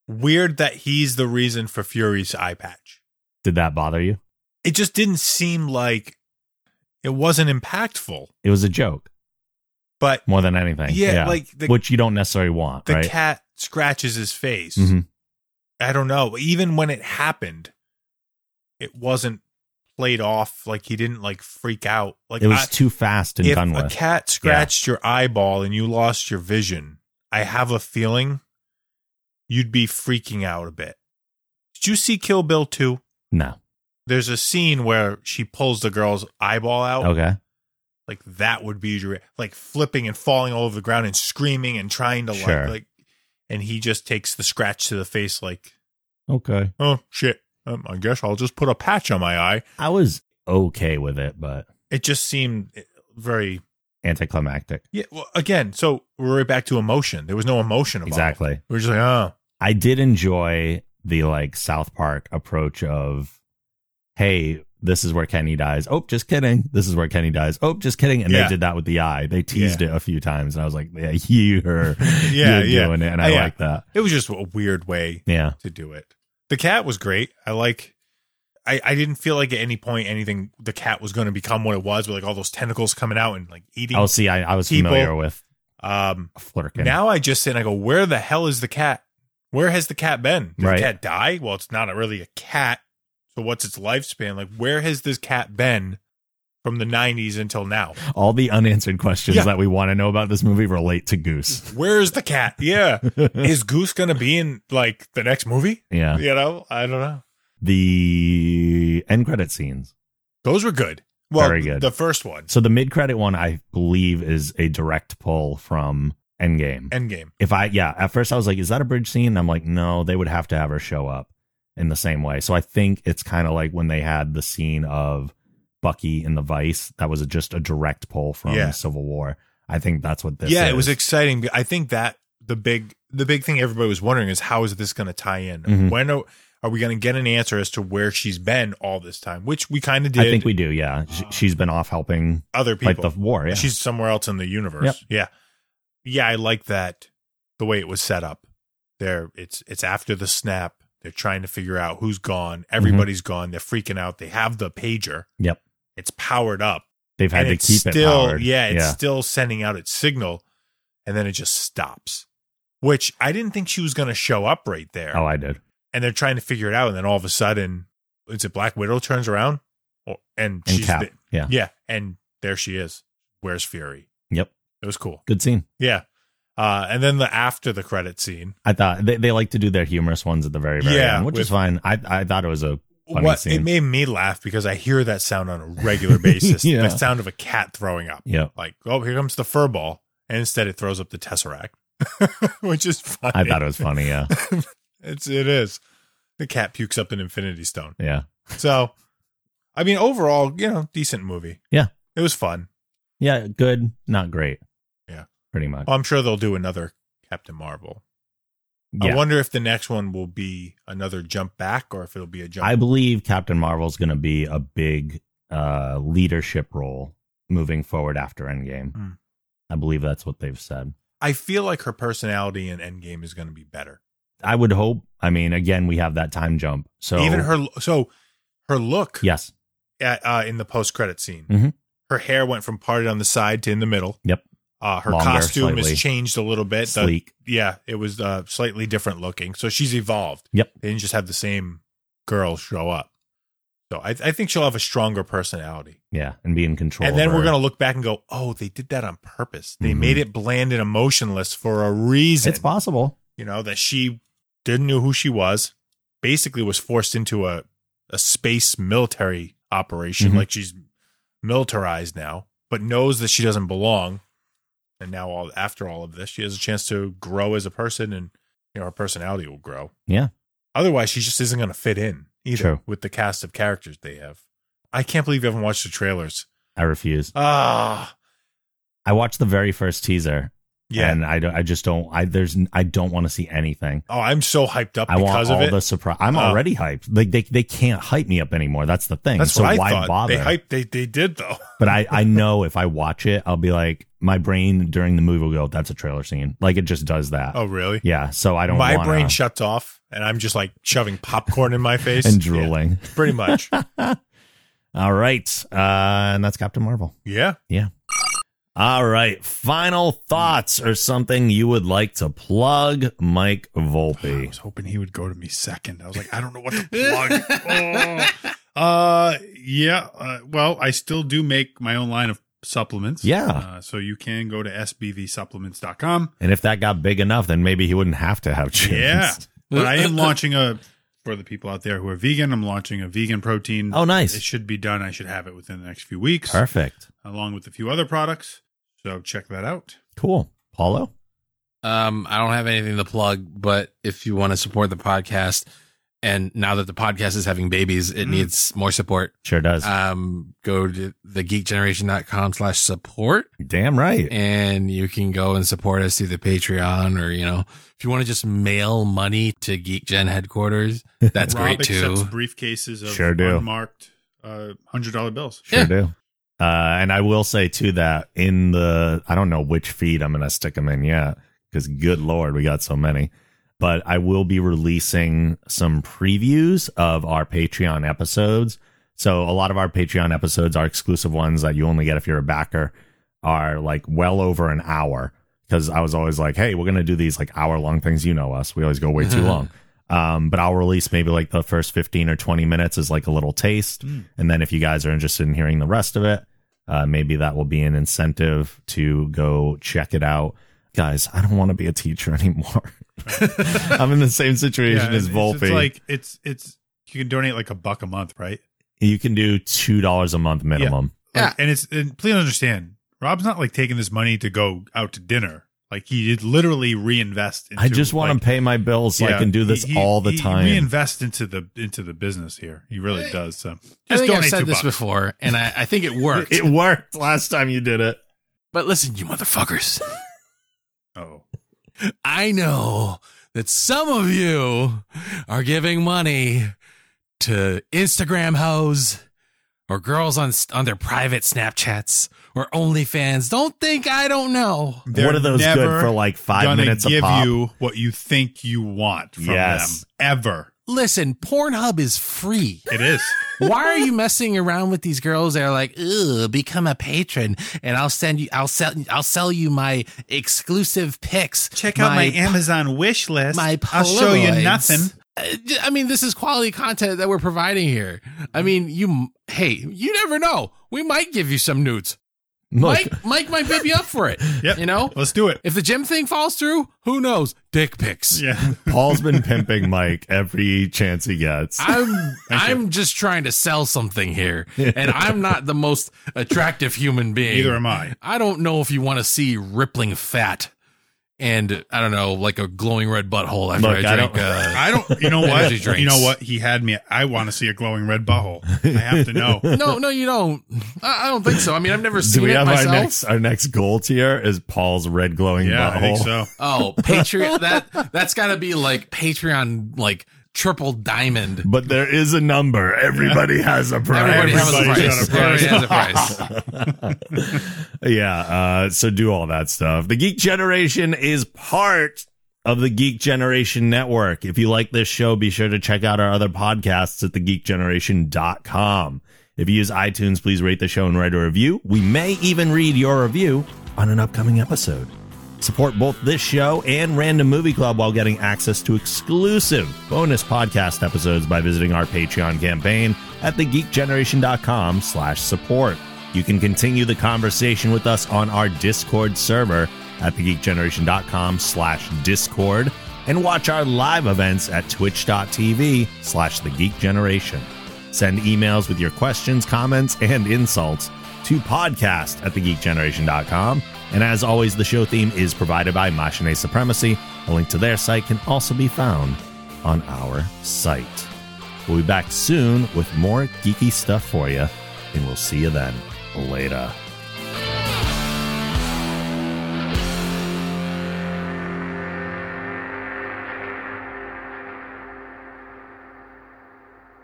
Weird that he's the reason for Fury's eye patch. Did that bother you? It just didn't seem like it wasn't impactful. It was a joke But more than anything. Yeah, like the- which you don't necessarily want, the right? cat scratches his face. Mhm. I don't know. Even when it happened, it wasn't played off. Like he didn't like freak out. Like It was I- too fast and if done a cat scratched your eyeball and you lost your vision, I have a feeling you'd be freaking out a bit. Did you see Kill Bill 2? no. There's a scene where she pulls the girl's eyeball out. Okay. Like that would be like flipping and falling all over the ground and screaming and trying to Sure. like like and he just takes the scratch to the face like, Okay. "Oh shit. Um, I guess I'll just put a patch on my eye." I was okay with it, but It just seemed very anticlimactic. Yeah, well, again, so we're right back to emotion. There was no emotion. Exactly. We are just like, oh, I did enjoy the like South Park approach of, hey, this is where Kenny dies. Oh, just kidding. This is where Kenny dies. Oh, just kidding. And Yeah. they did that with the eye. They teased Yeah. it a few times, and I was like, yeah, you're, Yeah, you're yeah. doing it, and I Yeah. like that. it was just a weird way Yeah. to do it. The cat was great. I like. I, I didn't feel like at any point anything the cat was going to become what it was with like all those tentacles coming out and like eating. Oh, see, I, I was people. familiar with Um, Flerken. now I just sit and I go, where the hell is the cat? Where has the cat been? Did Right. the cat die? Well, it's not really a cat. So what's its lifespan? Like, where has this cat been from the '90s until now? All the unanswered questions Yeah. that we want to know about this movie relate to Goose. Where's the cat? Yeah. Is Goose going to be in like the next movie? Yeah. You know, I don't know. The end credit scenes. Those were good. Well, Very good. The first one, So the mid credit one, I believe, is a direct pull from Endgame. Endgame. if I yeah, at first I was like, is that a bridge scene? I'm like, no, they would have to have her show up in the same way. So I think it's kind of like when they had the scene of Bucky in the Vice. That was just a direct pull from Yeah. Civil War. I think that's what this. yeah, is. it was exciting. I think that the big the big thing everybody was wondering is how is this going to tie in? Mhm. When are, are we going to get an answer as to where she's been all this time? Which we kind of did. I think we do. Yeah, She, she's been off helping other people. like the war. Yeah, She's somewhere else in the universe. Yep. Yeah. Yeah, I like that the way it was set up. There it's it's after the snap. They're trying to figure out who's gone. Everybody's gone. They're freaking out. They have the pager. Yep. It's powered up. they've had to keep still, it powered. Yeah, it's yeah. still sending out its signal and then it just stops. Which I didn't think she was gonna show up right there. oh, I did. And they're trying to figure it out, and then all of a sudden is it Black Widow turns around? Or, and, And she's the- Yeah. yeah, and there she is. Where's Fury? Yep. It was cool. Good scene. Yeah. Uh, and then the after the credit scene. I thought they, they like to do their humorous ones at the very very Yeah, end, which with- is fine. I I thought it was a funny What scene. it made me laugh because I hear that sound on a regular basis. Yeah. The sound of a cat throwing up. Yeah. Like, oh, here comes the fur ball. And instead it throws up the Tesseract. Which is funny. I thought it was funny. Yeah, it's it is. The cat pukes up an infinity stone. yeah, So I mean overall, you know, decent movie. Yeah. It was fun. yeah. Good, not great. Pretty much. I'm sure they'll do another Captain Marvel. yeah. I wonder if the next one will be another jump back or if it'll be a jump I believe Captain Marvel's going to be a big uh, leadership role moving forward after Endgame. Hmm. I believe that's what they've said. I feel like her personality in Endgame is going to be better. I would hope. I mean, again, we have that time jump. So Even her, so her look yes, at, uh, in the post credit scene, Mhm. her hair went from parted on the side to in the middle. Yep. Uh, her Longer, costume has changed a little bit. The- yeah, it was uh, slightly different looking. So she's evolved. Yep. They didn't just have the same girl show up. So I, I think she'll have a stronger personality. Yeah, and be in control. and then we're going to look back and go, oh, they did that on purpose. They Mhm. made it bland and emotionless for a reason. It's possible. you know, that she didn't know who she was, basically was forced into a, a space military operation, Mhm. like she's militarized now, but knows that she doesn't belong. And now, all after all of this, she has a chance to grow as a person, and you know her personality will grow. Yeah. Otherwise, she just isn't going to fit in either True. with the cast of characters they have. I can't believe you haven't watched the trailers. I refuse. Ah, I watched the very first teaser. Yeah. and I don't. I just don't. I there's. I don't want to see anything. oh, I'm so hyped up I want because of all it. the surprise. I'm Oh. already hyped. Like they, they can't hype me up anymore. That's the thing. That's so why thought. bother? They hyped. They they did though. but I, I know if I watch it, I'll be like, my brain during the movie will go, "That's a trailer scene." Like it just does that. Oh, really? Yeah. So I don't. my wanna, brain shuts off and I'm just like shoving popcorn in my face and Yeah, drooling. pretty much. All right, uh, and that's Captain Marvel. Yeah. Yeah. All right, final thoughts or something you would like to plug, Mike Volpe. I was hoping he would go to me second. I was like, I don't know what to plug. Oh. Uh, yeah. Uh, well, I still do make my own line of supplements. Yeah. Uh, so you can go to sbvsupplements.com. And if that got big enough, then maybe he wouldn't have to have chins. Yeah. But I am launching a, for the people out there who are vegan, I'm launching a vegan protein. Oh, nice. It should be done. I should have it within the next few weeks, Perfect. Along with a few other products. So check that out. Cool. Paulo? Um, I don't have anything to plug, but if you want to support the podcast, and now that the podcast is having babies, it Mm. needs more support. Sure does. Um, go to thegeekgeneration.com slash support Damn right. and you can go and support us through the Patreon or, you know, if you want to just mail money to Geek Gen headquarters, that's Rob great accepts too. briefcases of Sure do. unmarked uh, $100 bills. Sure Yeah. do. Uh, and I will say too that in the, I don't know which feed I'm going to stick them in yet because good Lord, we got so many. But I will be releasing some previews of our Patreon episodes. So a lot of our Patreon episodes are exclusive ones that you only get if you're a backer are like well over an hour. Cause I was always like, Hey, we're going to do these like hour long things. You know us. We always go way too long. Um, but I'll release maybe like the first 15 or 20 minutes as like a little taste. And then if you guys are interested in hearing the rest of it, uh, maybe that will be an incentive to go check it out. Guys, I don't want to be a teacher anymore. I'm in the same situation as it's, Volpe. It's like it's it's you can donate like a buck a month, right? You can do two dollars a month minimum. Like, and it's and please understand, Rob's not like taking this money to go out to dinner. Like he did literally reinvest. Into, I just want like, to pay my bills so I can do this he- he- all the he time. Reinvest into the into the business here. He really does. So I just think I've said this bucks. before, and I, I think it worked. it worked last time you did it. but listen, you motherfuckers. Oh, I know that some of you are giving money to Instagram hoes or girls on on their private Snapchats or OnlyFans. Don't think I don't know. What are those good never for, like, five gonna minutes a Give pop? you what you think you want from Yes. them ever. Listen, Pornhub is free. It is. Why are you messing around with these girls that are like, "Ugh, become a patron, and I'll send you, I'll sell, I'll sell you my exclusive pics. Check out my, Amazon wish list. my I'll show you nothing. Uh, I mean, this is quality content that we're providing here. I mean, you, hey, you never know. We might give you some nudes. Mike, Mike might bid you up for it. Yep. You know, Let's do it. if the gym thing falls through, who knows? Dick pics. Yeah. Paul's been pimping Mike every chance he gets. I'm I'm just trying to sell something here, and I'm not the most attractive human being. Neither am I. I don't know if you want to see rippling fat and I don't know, like a glowing red butthole after Look, I I drink. don't- uh, I don't. You know what? Drinks. You know what? He had me. I want to see a glowing red butthole. I have to know. no, no, you don't. I I don't think so. I mean, I've never Do seen we it have myself. our next our next goal tier is Paul's red glowing Yeah, butthole? I think so. Oh, Patreon. that that's got to be like Patreon, like triple diamond. But there is a number. Everybody has a price. Everybody has a price. a Everybody has a price. yeah. Uh, so do all that stuff. The Geek Generation is part of the Geek Generation Network. If you like this show, be sure to check out our other podcasts at thegeekgeneration.com. If you use iTunes, please rate the show and write a review. We may even read your review on an upcoming episode. Support both this show and Random Movie Club while getting access to exclusive bonus podcast episodes by visiting our Patreon campaign at thegeekgeneration.com slash support. You can continue the conversation with us on our Discord server at thegeekgeneration.com slash discord and watch our live events at twitch.tv slash thegeekgeneration. Send emails with your questions, comments, and insults to podcast at thegeekgeneration.com. And as always, the show theme is provided by Machine Supremacy. A link to their site can also be found on our site. We'll be back soon with more geeky stuff for you, and we'll see you then. Later.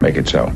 Make it so.